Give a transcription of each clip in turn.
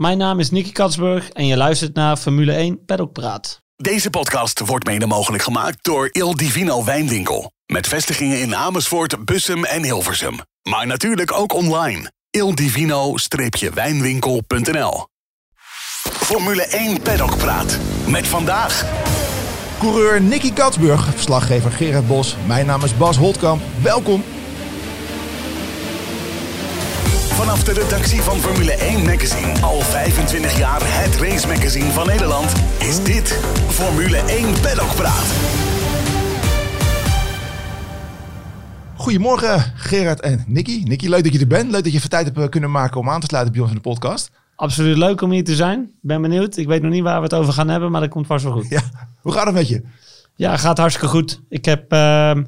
Mijn naam is Nicky Katsburg en je luistert naar Formule 1 Paddock Praat. Deze podcast wordt mede mogelijk gemaakt door Il Divino Wijnwinkel. Met vestigingen in Amersfoort, Bussum en Hilversum. Maar natuurlijk ook online. ildivino-wijnwinkel.nl Formule 1 Paddock Praat. Met vandaag... Coureur Nicky Katsburg, verslaggever Gerard Bos. Mijn naam is Bas Holtkamp. Welkom. Vanaf de redactie van Formule 1 Magazine, al 25 jaar het race magazine van Nederland, is dit Formule 1 Paddock Praat. Goedemorgen Gerard en Nicky. Nicky, leuk dat je er bent. Leuk dat je even tijd hebt eh, kunnen maken om aan te sluiten bij ons in de podcast. Absoluut leuk om hier te zijn. Ben benieuwd. Ik weet nog niet waar we het over gaan hebben, maar dat komt vast wel goed. Ja, hoe gaat het met je? Ja, gaat hartstikke goed. Ik heb uh, een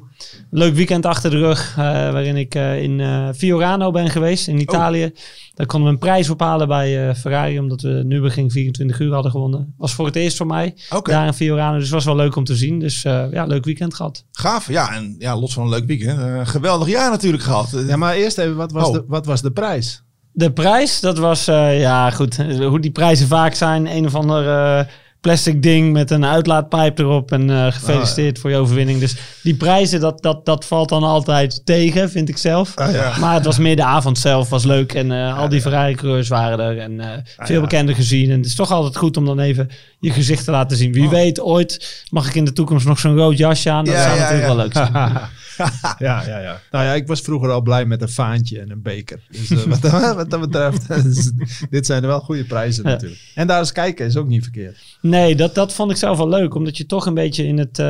leuk weekend achter de rug, uh, waarin ik uh, in Fiorano ben geweest in Italië. Oh. Daar konden we een prijs ophalen bij Ferrari, omdat we nu begin 24 uur hadden gewonnen. Was voor het eerst voor mij okay. daar in Fiorano, dus was wel leuk om te zien. Dus ja, leuk weekend gehad. Gaaf, ja, en ja, los van een leuk weekend, geweldig jaar natuurlijk gehad. Ja, maar eerst even, wat was, oh. de, wat was de prijs? De prijs, dat was, ja goed, hoe die prijzen vaak zijn, een of ander plastic ding met een uitlaatpijp erop. En uh, gefeliciteerd oh, ja. voor je overwinning. Dus die prijzen, dat, dat, dat valt dan altijd tegen, vind ik zelf. Oh, ja. Maar het was meer de avond zelf, was leuk. En uh, al die Ferrari-coureurs waren er. En uh, veel bekenden gezien. En het is toch altijd goed om dan even je gezicht te laten zien. Wie oh. weet, ooit mag ik in de toekomst nog zo'n rood jasje aan. Dat zou natuurlijk wel leuk zijn. ja, ja, ja. Nou ja, ik was vroeger al blij met een vaantje en een beker. Dus uh, wat, wat, dat betreft, dus, dit zijn wel goede prijzen natuurlijk. En daar eens kijken is ook niet verkeerd. Nee, dat, dat vond ik zelf wel leuk. Omdat je toch een beetje in het uh,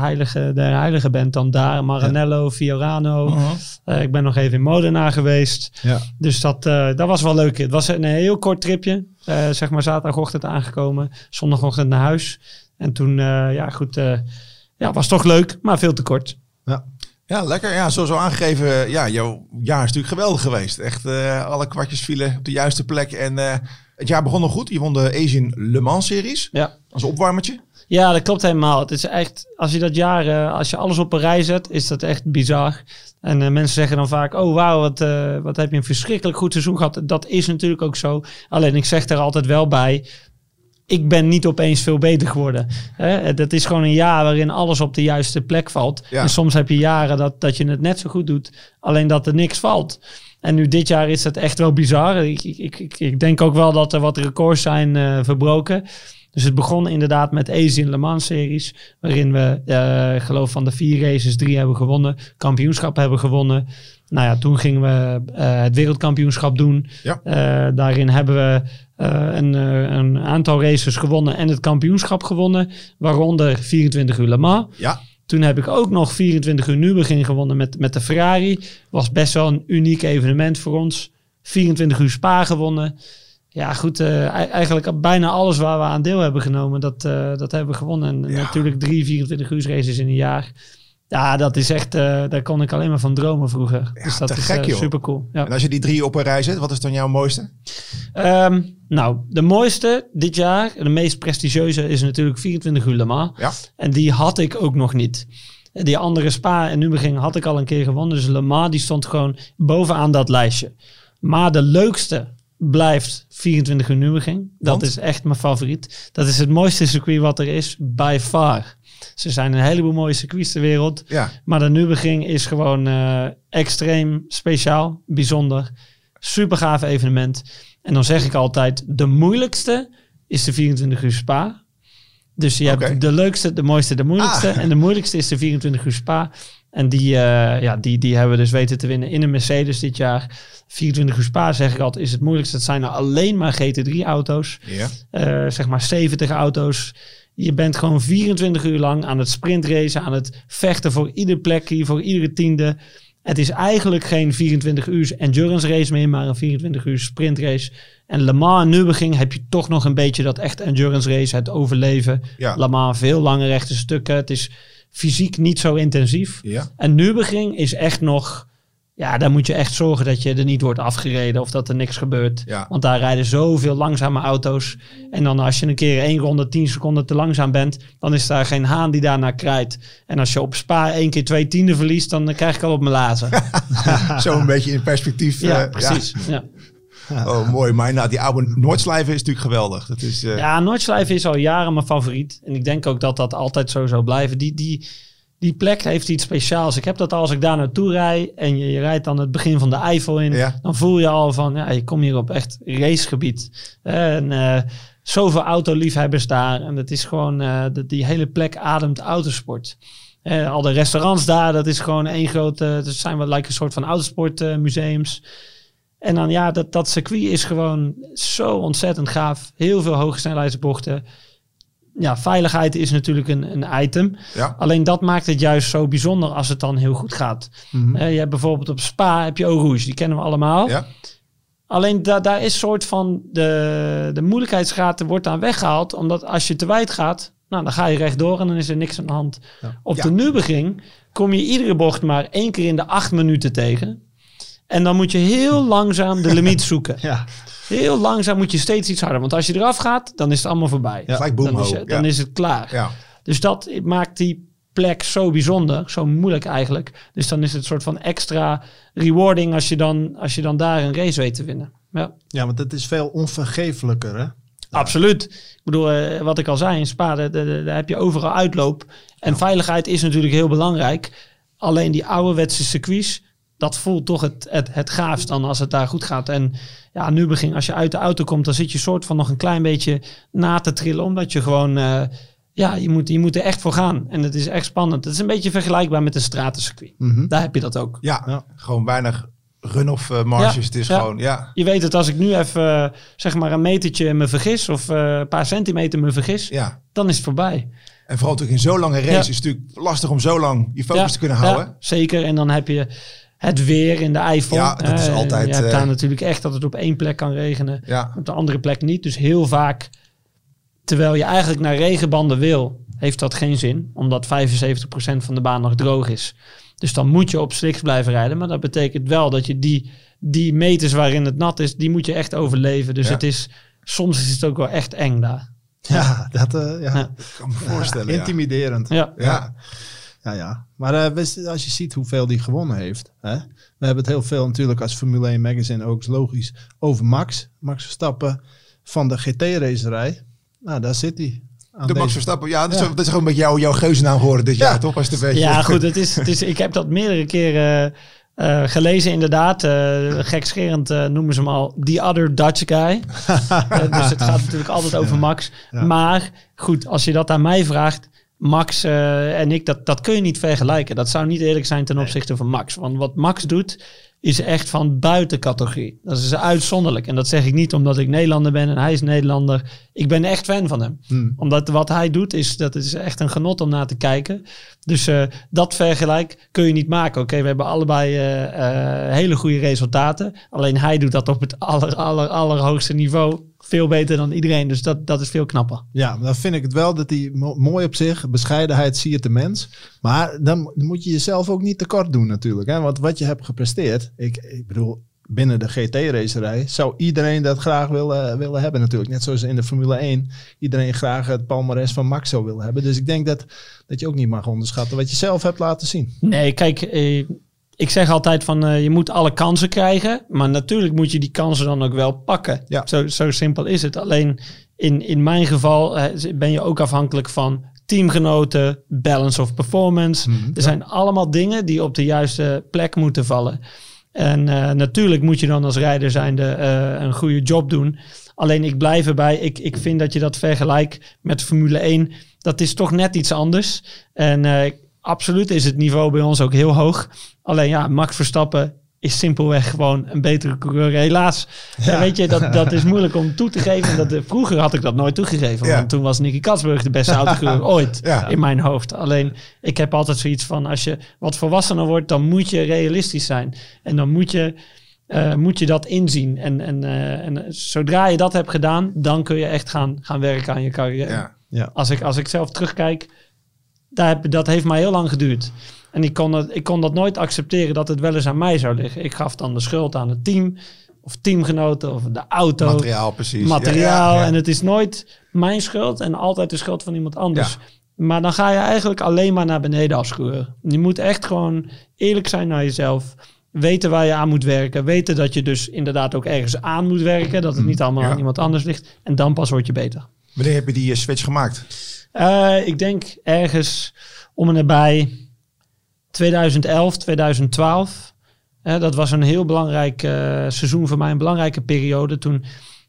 heilige, de heilige bent dan daar. Maranello, ja. Fiorano. Uh -huh. uh, ik ben nog even in Modena geweest. Ja. Dus dat, dat was wel leuk. Het was een heel kort tripje. zeg maar zaterdagochtend aangekomen. Zondagochtend naar huis. En toen, ja goed, ja, was toch leuk, maar veel te kort. Ja. Lekker. Ja, aangegeven. Ja, jouw jaar is natuurlijk geweldig geweest. Echt, uh, alle kwartjes vielen op de juiste plek. En uh, het jaar begon nog goed. Je won de Asian Le Mans series. Ja. Als opwarmertje. Ja, dat klopt helemaal. Het is echt, als je dat jaar, uh, als je alles op een rij zet, is dat echt bizar. En mensen zeggen dan vaak, oh wauw, wat, wat heb je een verschrikkelijk goed seizoen gehad. Dat is natuurlijk ook zo. Alleen ik zeg er altijd wel bij, ik ben niet opeens veel beter geworden. Hè? Dat is gewoon een jaar waarin alles op de juiste plek valt. En soms heb je jaren dat, dat je het net zo goed doet, alleen dat er niks valt. En nu dit jaar is dat echt wel bizar. Ik, ik, ik, ik denk ook wel dat er wat records zijn uh, verbroken. Dus het begon inderdaad met Asian Le Mans series, waarin we, uh, geloof van de vier races, drie hebben gewonnen, kampioenschap hebben gewonnen. Nou ja, toen gingen we uh, het wereldkampioenschap doen. Ja. Daarin hebben we een, een, aantal races gewonnen en het kampioenschap gewonnen, waaronder 24 uur Le Mans. Ja. Toen heb ik ook nog 24 uur begin gewonnen met, met de Ferrari. Was best wel een uniek evenement voor ons. 24 uur Spa gewonnen. Ja, goed. Uh, eigenlijk bijna alles waar we aan deel hebben genomen, dat, uh, dat hebben we gewonnen. En ja. natuurlijk drie 24 uur races in een jaar. Ja, dat is echt, uh, daar kon ik alleen maar van dromen vroeger. Ja, dus dat is gek, uh, super cool. Ja. En als je die drie op een rij zet, wat is dan jouw mooiste? Um, nou, de mooiste dit jaar, de meest prestigieuze, is natuurlijk 24 uur Le Mans. Ja. En die had ik ook nog niet. Die andere Spa en Nürburgring had ik al een keer gewonnen. Dus Le Mans die stond gewoon bovenaan dat lijstje. Maar de leukste blijft 24 uur Nürburgring. Dat Want? is echt mijn favoriet. Dat is het mooiste circuit wat er is, by far. Ze zijn een heleboel mooie circuits ter wereld. Ja. Maar de Nürburgring is gewoon uh, extreem speciaal, bijzonder. Super gaaf evenement. En dan zeg ik altijd, de moeilijkste is de 24 uur Spa. Dus je okay. hebt de leukste, de mooiste, de moeilijkste. Ah. En de moeilijkste is de 24 uur Spa. En die, uh, ja, die, die hebben we dus weten te winnen in een Mercedes dit jaar. 24 uur Spa zeg ik altijd is het moeilijkste. Het zijn er alleen maar GT3 auto's. Ja. Uh, zeg maar 70 auto's. Je bent gewoon 24 uur lang aan het sprintracen, aan het vechten voor ieder plekje, voor iedere tiende. Het is eigenlijk geen 24 uur endurance race meer, maar een 24 uur sprintrace. En Le Mans heb je toch nog een beetje dat echt endurance race, het overleven. Ja. Le Mans veel lange rechte stukken. Het is fysiek niet zo intensief. Ja. En nu begin is echt nog ja, dan moet je echt zorgen dat je er niet wordt afgereden of dat er niks gebeurt. Ja. Want daar rijden zoveel langzame auto's. En dan als je een keer één ronde tien seconden te langzaam bent, dan is daar geen haan die daarnaar krijt. En als je op Spa één keer twee tienden verliest, dan krijg ik al op mijn lazen. Zo een beetje in perspectief. Ja, uh, precies. Ja. Oh, mooi. Maar nou, die oude Noordslijven is natuurlijk geweldig. Dat is, uh... Ja, Noordslijven is al jaren mijn favoriet. En ik denk ook dat dat altijd zo zou blijven. Die, die, die plek heeft iets speciaals. Ik heb dat als ik daar naartoe rijd en je, je rijdt dan het begin van de Eifel in. Ja. Dan voel je al van, ja, je komt hier op echt racegebied. En uh, zoveel autoliefhebbers daar. En het is gewoon, uh, die hele plek ademt autosport. Uh, al de restaurants daar, dat is gewoon één grote, dat zijn wat lijkt een soort van autosportmuseums. en dan ja, dat, dat circuit is gewoon zo ontzettend gaaf. Heel veel hoge snelheidsbochten. Ja, veiligheid is natuurlijk een, een item. Ja. Alleen dat maakt het juist zo bijzonder als het dan heel goed gaat. Mm je hebt bijvoorbeeld op Spa heb je Eau Rouge, die kennen we allemaal. Ja. Alleen da daar is soort van de, de moeilijkheidsgraad wordt aan weggehaald. Omdat als je te wijd gaat, nou, dan ga je rechtdoor en dan is er niks aan de hand. Op de Nürburgring kom je iedere bocht maar één keer in de acht minuten tegen. En dan moet je heel langzaam de limiet zoeken. ja. Heel langzaam moet je steeds iets harder. Want als je eraf gaat, dan is het allemaal voorbij. Ja. Dan, is, dan is het klaar. Ja. Dus dat maakt die plek zo bijzonder, zo moeilijk eigenlijk. Dus dan is het een soort van extra rewarding als je dan, als je dan daar een race weet te winnen. Ja, ja want het is veel onvergeeflijker hè? Absoluut. Ik bedoel, eh, wat ik al zei, in Spa, daar heb je overal uitloop. En veiligheid is natuurlijk heel belangrijk. Alleen die ouderwetse circuits, dat voelt toch het, het, het gaafst dan als het daar goed gaat. En ja, nu begin, als je uit de auto komt, dan zit je soort van nog een klein beetje na te trillen. Omdat je gewoon, uh, ja, je moet, je moet er echt voor gaan. En het is echt spannend. Het is een beetje vergelijkbaar met een stratencircuit. Mm Daar heb je dat ook. Ja, ja. gewoon weinig run-off uh, marges. het is gewoon, ja. Je weet het, als ik nu even uh, zeg maar een metertje me vergis of uh, een paar centimeter me vergis, ja. dan is het voorbij. En vooral natuurlijk in zo'n lange race is het natuurlijk lastig om zo lang je focus te kunnen houden. zeker. En dan heb je het weer in de Eifel. Ja, dat is altijd... Je hebt daar natuurlijk echt dat het op één plek kan regenen. Ja. Op de andere plek niet. Dus heel vaak, terwijl je eigenlijk naar regenbanden wil, heeft dat geen zin. Omdat 75% van de baan nog droog is. Dus dan moet je op slicks blijven rijden. Maar dat betekent wel dat je die, die meters waarin het nat is, die moet je echt overleven. Dus het is, soms is het ook wel echt eng daar. Ja, dat uh, ja. ja. kan me voorstellen. intimiderend. Ja. Ja. Ja, ja. Maar uh, als je ziet hoeveel die gewonnen heeft. Hè? We hebben het heel veel natuurlijk als Formule 1 magazine ook logisch over Max. Max Verstappen van de GT-racerij. Nou, daar zit hij de Max Verstappen. Ja, dat is, dat is gewoon een beetje jouw, jouw geuzennaam geworden dit jaar, toch? Als het een Ja, goed. Het is, het is, ik heb dat meerdere keren uh, gelezen, inderdaad. Uh, gekscherend uh, noemen ze hem al The Other Dutch Guy. dus het gaat natuurlijk altijd over Max. Maar goed, als je dat aan mij vraagt... Max en ik, dat, dat kun je niet vergelijken. Dat zou niet eerlijk zijn ten opzichte van Max. Want wat Max doet, is echt van buiten categorie. Dat is uitzonderlijk. En dat zeg ik niet omdat ik Nederlander ben en hij is Nederlander. Ik ben echt fan van hem. Hmm. Omdat wat hij doet, is, dat is echt een genot om naar te kijken. Dus uh, dat vergelijk kun je niet maken. Oké, we hebben allebei uh, hele goede resultaten. Alleen hij doet dat op het aller, aller, allerhoogste niveau veel beter dan iedereen. Dus dat, dat is veel knapper. Ja, dan vind ik het wel dat hij mooi op zich, bescheidenheid zie je de mens. Maar dan moet je jezelf ook niet tekort doen natuurlijk. Hè? Want wat je hebt gepresteerd, ik, ik bedoel, binnen de GT-racerij zou iedereen dat graag willen, willen hebben natuurlijk. Net zoals in de Formule 1 iedereen graag het palmares van Max zou willen hebben. Dus ik denk dat, dat je ook niet mag onderschatten wat je zelf hebt laten zien. Nee, kijk... Eh, ik zeg altijd van uh, je moet alle kansen krijgen. Maar natuurlijk moet je die kansen dan ook wel pakken. Ja. Zo, zo simpel is het. Alleen in, in mijn geval uh, ben je ook afhankelijk van teamgenoten, balance of performance. Mm er zijn allemaal dingen die op de juiste plek moeten vallen. En uh, natuurlijk moet je dan als rijder zijnde een goede job doen. Alleen ik blijf erbij. Ik, ik vind dat je dat vergelijkt met Formule 1. Dat is toch net iets anders. En absoluut is het niveau bij ons ook heel hoog. Alleen ja, Max Verstappen is simpelweg gewoon een betere coureur. Helaas, ja. weet je, dat, dat is moeilijk om toe te geven. Dat, vroeger had ik dat nooit toegegeven. Want toen was Nicky Katsburg de beste autocoureur ooit in mijn hoofd. Alleen, ik heb altijd zoiets van, als je wat volwassener wordt, dan moet je realistisch zijn. En dan moet je, uh, moet je dat inzien. En, en, uh, en zodra je dat hebt gedaan, dan kun je echt gaan, gaan werken aan je carrière. Ja. Als, ik, als ik zelf terugkijk, daar, dat heeft mij heel lang geduurd. En ik kon, het, ik kon dat nooit accepteren dat het wel eens aan mij zou liggen. Ik gaf dan de schuld aan het team of teamgenoten of de auto. Materiaal, precies. Materiaal. En het is nooit mijn schuld en altijd de schuld van iemand anders. Maar dan ga je eigenlijk alleen maar naar beneden als Je moet echt gewoon eerlijk zijn naar jezelf. weten waar je aan moet werken. Weten dat je dus inderdaad ook ergens aan moet werken. Dat het niet allemaal aan iemand anders ligt. En dan pas word je beter. Wanneer heb je die switch gemaakt? ik denk ergens om en nabij 2011, 2012. dat was een heel belangrijk seizoen voor mij. Een belangrijke periode. Toen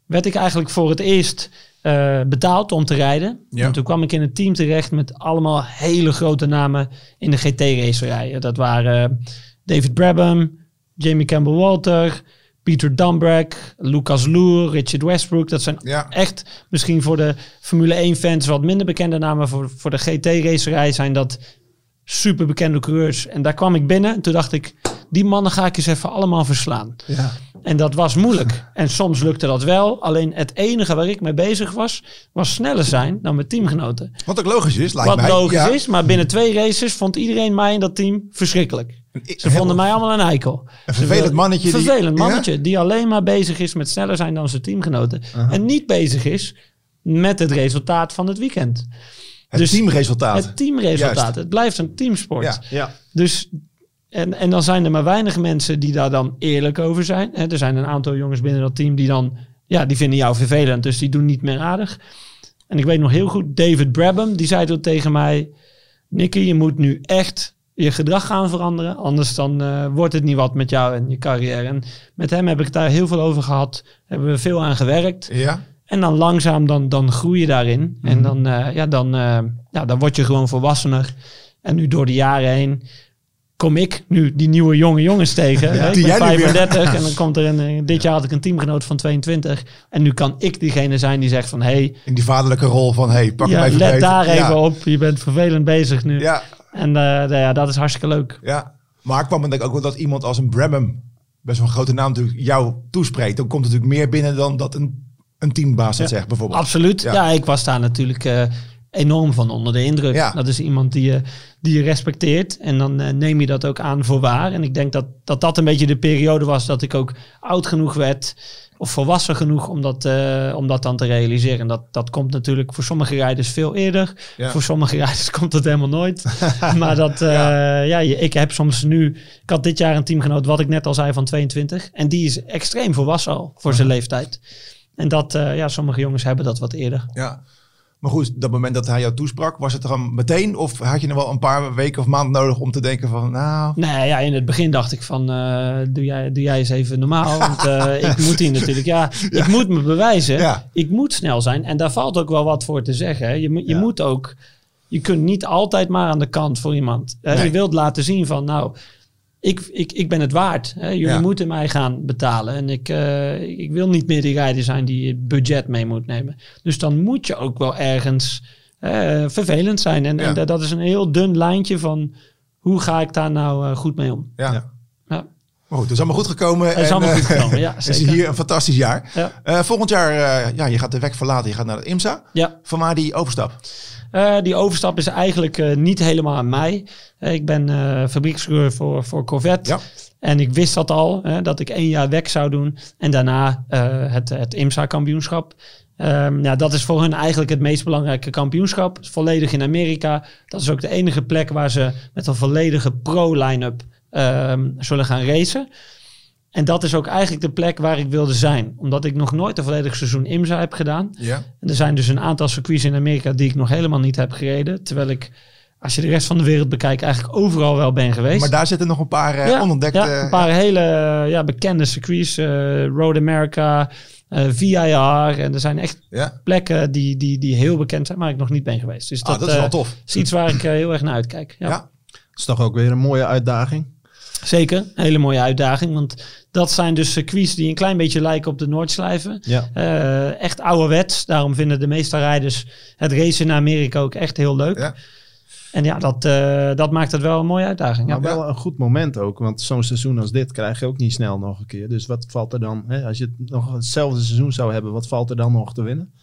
werd ik eigenlijk voor het eerst uh, betaald om te rijden. En toen kwam ik in een team terecht met allemaal hele grote namen in de GT-racerijen. Dat waren uh, David Brabham, Jamie Campbell-Walter, Peter Dumbrek, Lucas Loer, Richard Westbrook. Dat zijn echt misschien voor de Formule 1-fans wat minder bekende namen. Voor, voor de GT-racerij zijn dat super bekende coureurs. En daar kwam ik binnen en toen dacht ik, die mannen ga ik eens even allemaal verslaan. Ja. En dat was moeilijk. En soms lukte dat wel. Alleen het enige waar ik mee bezig was, was sneller zijn dan mijn teamgenoten. Wat ook logisch is, lijkt Wat mij. logisch is, maar binnen twee races vond iedereen mij in dat team verschrikkelijk. Ze vonden mij allemaal een eikel. Een vervelend mannetje. Een vervelend die, mannetje die alleen maar bezig is met sneller zijn dan zijn teamgenoten. En niet bezig is met het resultaat van het weekend. Het dus teamresultaat. Het teamresultaat. Het blijft een teamsport. Ja. ja. Dus en, en dan zijn er maar weinig mensen die daar dan eerlijk over zijn. er zijn een aantal jongens binnen dat team die dan, ja, die vinden jou vervelend, dus die doen niet meer aardig. En ik weet nog heel goed, David Brabham, die zei toen tegen mij, Nicky, je moet nu echt je gedrag gaan veranderen, anders dan uh, wordt het niet wat met jou en je carrière. En met hem heb ik daar heel veel over gehad, hebben we veel aan gewerkt. Ja. En dan langzaam, dan, dan groei je daarin. En mhm. dan, uh, ja, dan, uh, ja, dan word je gewoon volwassener. En nu door de jaren heen kom ik nu die nieuwe jonge jongens tegen. Ja, ik ben 35 en dan komt er een, eh, dit jaar had ik een teamgenoot van 22. En nu kan ik diegene zijn die zegt van hey. In die vaderlijke rol van hey, pak ja, even Let daar even op, je bent vervelend bezig nu. Ja. En uh, ja, dat is hartstikke leuk. Ja, maar kwam denk ik ook wel dat iemand als een Bremham, best wel een grote naam natuurlijk, jou toespreekt. Dan komt het natuurlijk meer binnen dan dat een, een teambaas dat zegt bijvoorbeeld. Absoluut, ja. ik was daar natuurlijk... Uh, enorm van onder de indruk. Ja. Dat is iemand die je, die je respecteert. En dan uh, neem je dat ook aan voor waar. En ik denk dat, dat dat een beetje de periode was dat ik ook oud genoeg werd. Of volwassen genoeg om dat, uh, om dat dan te realiseren. En dat, dat komt natuurlijk voor sommige rijders veel eerder. Ja. Voor sommige rijders komt het helemaal nooit. maar dat, uh, ja. ja, ik heb soms nu... Ik had dit jaar een teamgenoot, wat ik net al zei, van 22. En die is extreem volwassen al voor zijn leeftijd. En dat, ja, sommige jongens hebben dat wat eerder. Ja. Maar goed, dat moment dat hij jou toesprak, was het dan meteen? Of had je nog wel een paar weken of maanden nodig om te denken van, nou... Nee, ja, in het begin dacht ik van, uh, doe, jij, doe jij eens even normaal. Want uh, ik moet hier natuurlijk, ja, ik moet me bewijzen. Ja. Ik moet snel zijn. En daar valt ook wel wat voor te zeggen. Hè. Je, je moet ook, je kunt niet altijd maar aan de kant voor iemand. Je wilt laten zien van, nou, ik, ik, ik ben het waard. Hè. Jullie moeten mij gaan betalen. En ik, uh, ik wil niet meer die rijder zijn die het budget mee moet nemen. Dus dan moet je ook wel ergens uh, vervelend zijn. En, en, dat is een heel dun lijntje van hoe ga ik daar nou uh, goed mee om. Ja. ja. Goed, het is allemaal goed gekomen. Het is allemaal goed gekomen, ja. Het is hier een fantastisch jaar. Ja. volgend jaar, ja, je gaat de weg verlaten. Je gaat naar de IMSA. Ja. Van waar die overstap? Uh, die overstap is eigenlijk uh, niet helemaal aan mij. Uh, ik ben fabriekscoureur voor, voor Corvette. Ja. En ik wist dat al, dat ik één jaar weg zou doen. En daarna het, het IMSA-kampioenschap. Um, ja, dat is voor hun eigenlijk het meest belangrijke kampioenschap. Volledig in Amerika. Dat is ook de enige plek waar ze met een volledige pro-line-up um, zullen gaan racen. En dat is ook eigenlijk de plek waar ik wilde zijn. Omdat ik nog nooit een volledig seizoen IMSA heb gedaan. Ja. En er zijn dus een aantal circuits in Amerika die ik nog helemaal niet heb gereden. Terwijl ik, als je de rest van de wereld bekijkt, eigenlijk overal wel ben geweest. Maar daar zitten nog een paar uh, ja, onontdekte... Ja, een paar hele ja, bekende circuits. Uh, Road America, uh, eh, VIR. En er zijn echt plekken die, die, die heel bekend zijn, maar ik nog niet ben geweest. Dus ah, dat, dat is wel tof. is iets waar ik heel erg naar uitkijk. Ja. ja. Dat is toch ook weer een mooie uitdaging. Zeker, een hele mooie uitdaging. Want dat zijn dus circuits die een klein beetje lijken op de Noordslijven. Ja. Uh, echt ouderwets. Daarom vinden de meeste rijders het racen in Amerika ook echt heel leuk. Ja. En ja, dat, uh, dat maakt het wel een mooie uitdaging. Maar wel een goed moment ook. Want zo'n seizoen als dit krijg je ook niet snel nog een keer. Dus wat valt er dan? Hè? Als je nog hetzelfde seizoen zou hebben, wat valt er dan nog te winnen?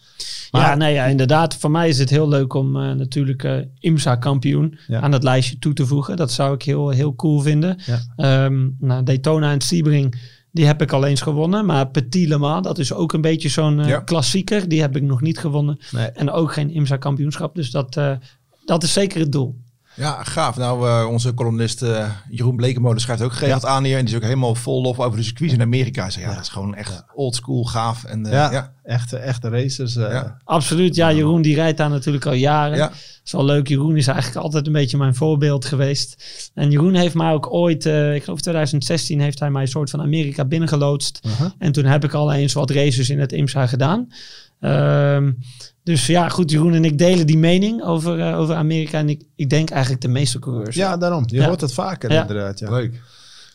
Ja, nee, ja, inderdaad. Voor mij is het heel leuk om uh, natuurlijk uh, IMSA-kampioen aan het lijstje toe te voegen. Dat zou ik heel, heel cool vinden. Ja. Um, nou, Daytona en Sebring, die heb ik al eens gewonnen. Maar Petit Le Mans, dat is ook een beetje zo'n uh, klassieker. Die heb ik nog niet gewonnen. En ook geen IMSA-kampioenschap. Dus dat, dat is zeker het doel. Ja, gaaf. Nou, uh, onze columnist uh, Jeroen Blekemolen schrijft ook geregeld aan hier. En die is ook helemaal vol lof over de circuits in Amerika. Zeg, ja, dat is gewoon echt old school, gaaf. En, uh, ja, ja, Echte, echte racers. Absoluut. Ja, Jeroen die rijdt daar natuurlijk al jaren. Ja. is wel leuk. Jeroen is eigenlijk altijd een beetje mijn voorbeeld geweest. En Jeroen heeft mij ook ooit, ik geloof 2016, heeft hij mij een soort van Amerika binnengeloodst. -huh. En toen heb ik al eens wat races in het IMSA gedaan. Um, dus ja, goed, Jeroen en ik delen die mening over, uh, over Amerika. En ik, ik denk eigenlijk de meeste coureurs. Ja, daarom. Je ja. hoort het vaker ja. inderdaad. Ja. Leuk.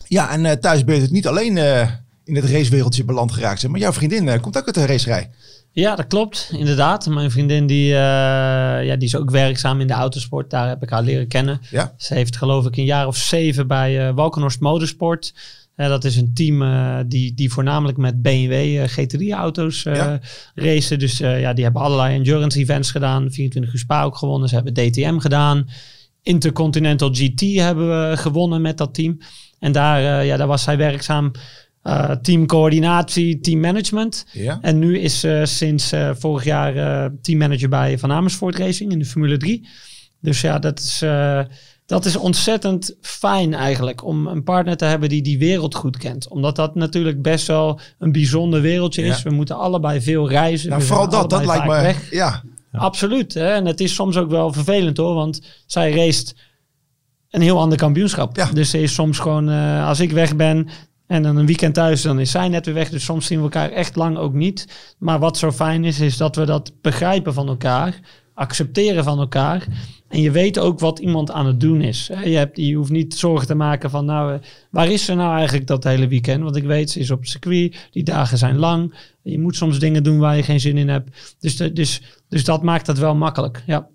Ja, en uh, thuis ben je het niet alleen uh, in het racewereldje beland geraakt. Maar jouw vriendin komt ook uit de racerij. Ja, dat klopt. Inderdaad. Mijn vriendin die, ja, die is ook werkzaam in de autosport. Daar heb ik haar leren kennen. Ja. Ze heeft geloof ik een jaar of zeven bij Walkenhorst Motorsport dat is een team uh, die, die voornamelijk met BMW uh, GT3-auto's uh, ja. racen. Dus ja, die hebben allerlei endurance events gedaan. 24 uur Spa ook gewonnen. Ze hebben DTM gedaan. Intercontinental GT hebben we gewonnen met dat team. En daar, ja, daar was zij werkzaam. teamcoördinatie, teammanagement. Ja. En nu is ze sinds vorig jaar teammanager bij Van Amersfoort Racing in de Formule 3. Dus ja, dat is dat is ontzettend fijn eigenlijk om een partner te hebben die die wereld goed kent. Omdat dat natuurlijk best wel een bijzonder wereldje is. We moeten allebei veel reizen. Nou, vooral dat, dat lijkt me. Weg. Ja. Absoluut. Hè? En het is soms ook wel vervelend hoor, want zij race een heel ander kampioenschap. Ja. Dus ze is soms gewoon, uh, als ik weg ben, en dan een weekend thuis, dan is zij net weer weg. Dus soms zien we elkaar echt lang ook niet. Maar wat zo fijn is, is dat we dat begrijpen van elkaar. Accepteren van elkaar. En je weet ook wat iemand aan het doen is. Je, hebt, je hoeft niet zorgen te maken van, nou, eh, waar is ze nou eigenlijk dat hele weekend? Want ik weet, ze is op circuit, die dagen zijn lang. Je moet soms dingen doen waar je geen zin in hebt. Dus, dus, dus dat maakt het wel makkelijk, ja.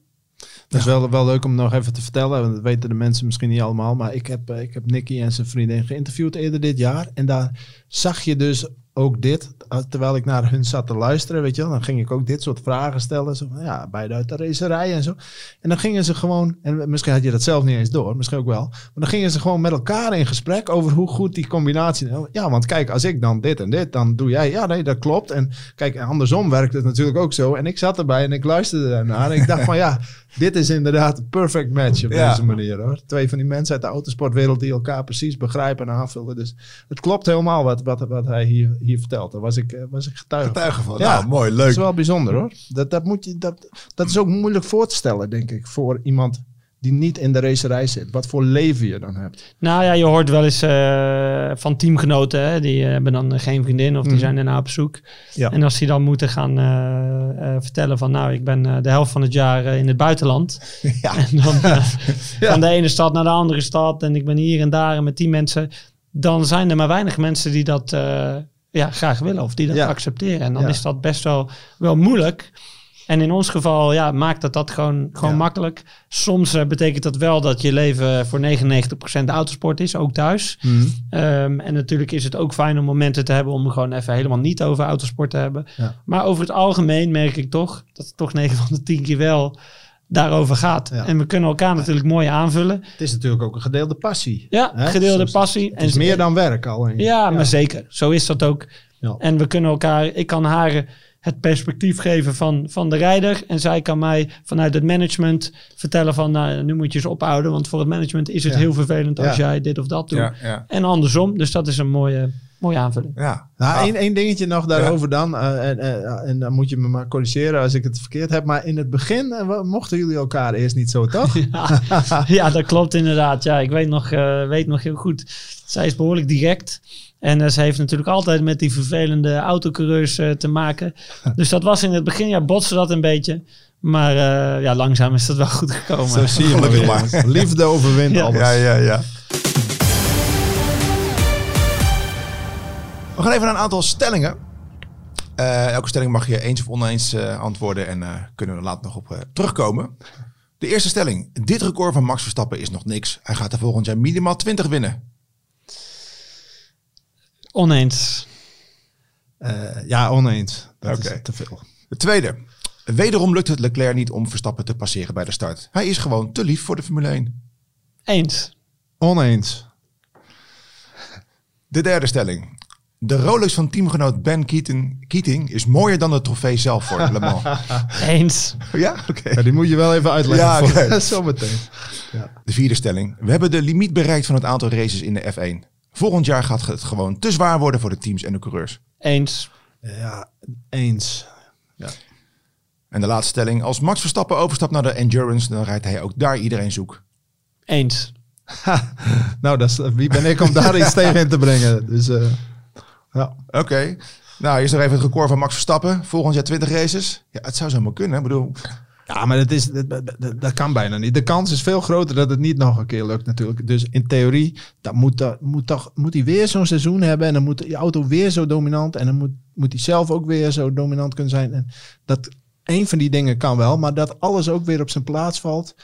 Dat is wel, wel leuk om nog even te vertellen. Want dat weten de mensen misschien niet allemaal. Maar ik heb, eh, ik heb Nicky en zijn vriendin geïnterviewd eerder dit jaar. En daar zag je dus ook dit, terwijl ik naar hun zat te luisteren, weet je wel, dan ging ik ook dit soort vragen stellen. Zo van, ja, beide uit de racerij en zo. En dan gingen ze gewoon, en misschien had je dat zelf niet eens door, misschien ook wel. Maar dan gingen ze gewoon met elkaar in gesprek over hoe goed die combinatie... Ja, want kijk, als ik dan dit en dit, dan doe jij, ja nee, dat klopt. En kijk, andersom werkt het natuurlijk ook zo. En ik zat erbij en ik luisterde daarnaar en ik dacht van, ja, dit is inderdaad een perfect match op deze manier hoor. Twee van die mensen uit de autosportwereld die elkaar precies begrijpen en aanvullen. Dus het klopt helemaal wat, wat, wat hij hier hier verteld. Daar was ik, eh, was ik getuige, getuige van. Ja, nou, mooi, leuk. Dat is wel bijzonder hoor. Dat, dat, moet je, dat, dat is ook moeilijk voor te stellen, denk ik, voor iemand die niet in de racerij zit. Wat voor leven je dan hebt. Nou ja, je hoort wel eens uh, van teamgenoten, hè, die hebben dan geen vriendin of die mhm. zijn daarna op zoek. Ja. En als die dan moeten gaan uh, uh, vertellen van nou, ik ben de helft van het jaar in het buitenland. Ja. En dan van de ene stad naar de andere stad en ik ben hier en daar met die mensen. Dan zijn er maar weinig mensen die dat ja, graag willen of die dat accepteren. En dan is dat best wel, wel moeilijk. En in ons geval ja, maakt dat dat gewoon, gewoon makkelijk. Soms uh, betekent dat wel dat je leven voor 99% autosport is, ook thuis. Mhm. Um, en natuurlijk is het ook fijn om momenten te hebben om gewoon even helemaal niet over autosport te hebben. Maar over het algemeen merk ik toch dat het toch 9 van de 10 keer wel daarover gaat. En we kunnen elkaar natuurlijk mooi aanvullen. Het is natuurlijk ook een gedeelde passie. Ja, hè? gedeelde passie. Het is en meer dan werk alleen. Ja, ja, maar zeker. Zo is dat ook. Ja. En we kunnen elkaar, ik kan haar het perspectief geven van, van de rijder. En zij kan mij vanuit het management vertellen van nou, nu moet je eens ophouden. Want voor het management is het heel vervelend als jij dit of dat doet. En andersom. Dus dat is een mooie, mooie aanvulling. Ja. Nou, één, één dingetje nog daarover dan. Uh, en, uh, en dan moet je me maar corrigeren als ik het verkeerd heb. Maar in het begin uh, mochten jullie elkaar eerst niet zo, toch? ja, ja, dat klopt inderdaad. Ja, ik weet nog, weet nog heel goed. Zij is behoorlijk direct. En ze heeft natuurlijk altijd met die vervelende autocoureurs te maken. Dus dat was in het begin, ja, botste dat een beetje. Maar ja, langzaam is dat wel goed gekomen. Zo zie je maar weer. Liefde overwint alles. Ja, ja, ja. We gaan even naar een aantal stellingen. Uh, elke stelling mag je eens of oneens uh, antwoorden en uh, kunnen we later nog op terugkomen. De eerste stelling. Dit record van Max Verstappen is nog niks. Hij gaat er volgend jaar minimaal 20 winnen. Oneens. ja, oneens. Dat okay. is te veel. De tweede. Wederom lukt het Leclerc niet om Verstappen te passeren bij de start. Hij is gewoon te lief voor de Formule 1. Eens. Oneens. De derde stelling. De Rolex van teamgenoot Ben Keating, Keating is mooier dan de trofee zelf voor Le Mans. Eens. ja, oké. Ja, die moet je wel even uitleggen. Ja, oké. Zometeen. De vierde stelling. We hebben de limiet bereikt van het aantal races in de F1. Volgend jaar gaat het gewoon te zwaar worden voor de teams en de coureurs. Eens. Ja, eens. En de laatste stelling. Als Max Verstappen overstapt naar de Endurance, dan rijdt hij ook daar iedereen zoek. Eens. Nou, dat is, wie ben ik om daar iets tegen in te brengen? Dus eh, ja. Oké. Nou, hier is nog even het record van Max Verstappen. Volgend jaar 20 races. Ja, het zou zomaar kunnen. Ik bedoel, Ja, maar dat, is, dat, kan bijna niet. De kans is veel groter dat het niet nog een keer lukt natuurlijk. Dus in theorie, dat moet, dat moet, toch, moet hij weer zo'n seizoen hebben. En dan moet die auto weer zo dominant. En dan moet, moet hij zelf ook weer zo dominant kunnen zijn. En dat een van die dingen kan wel. Maar dat alles ook weer op zijn plaats valt.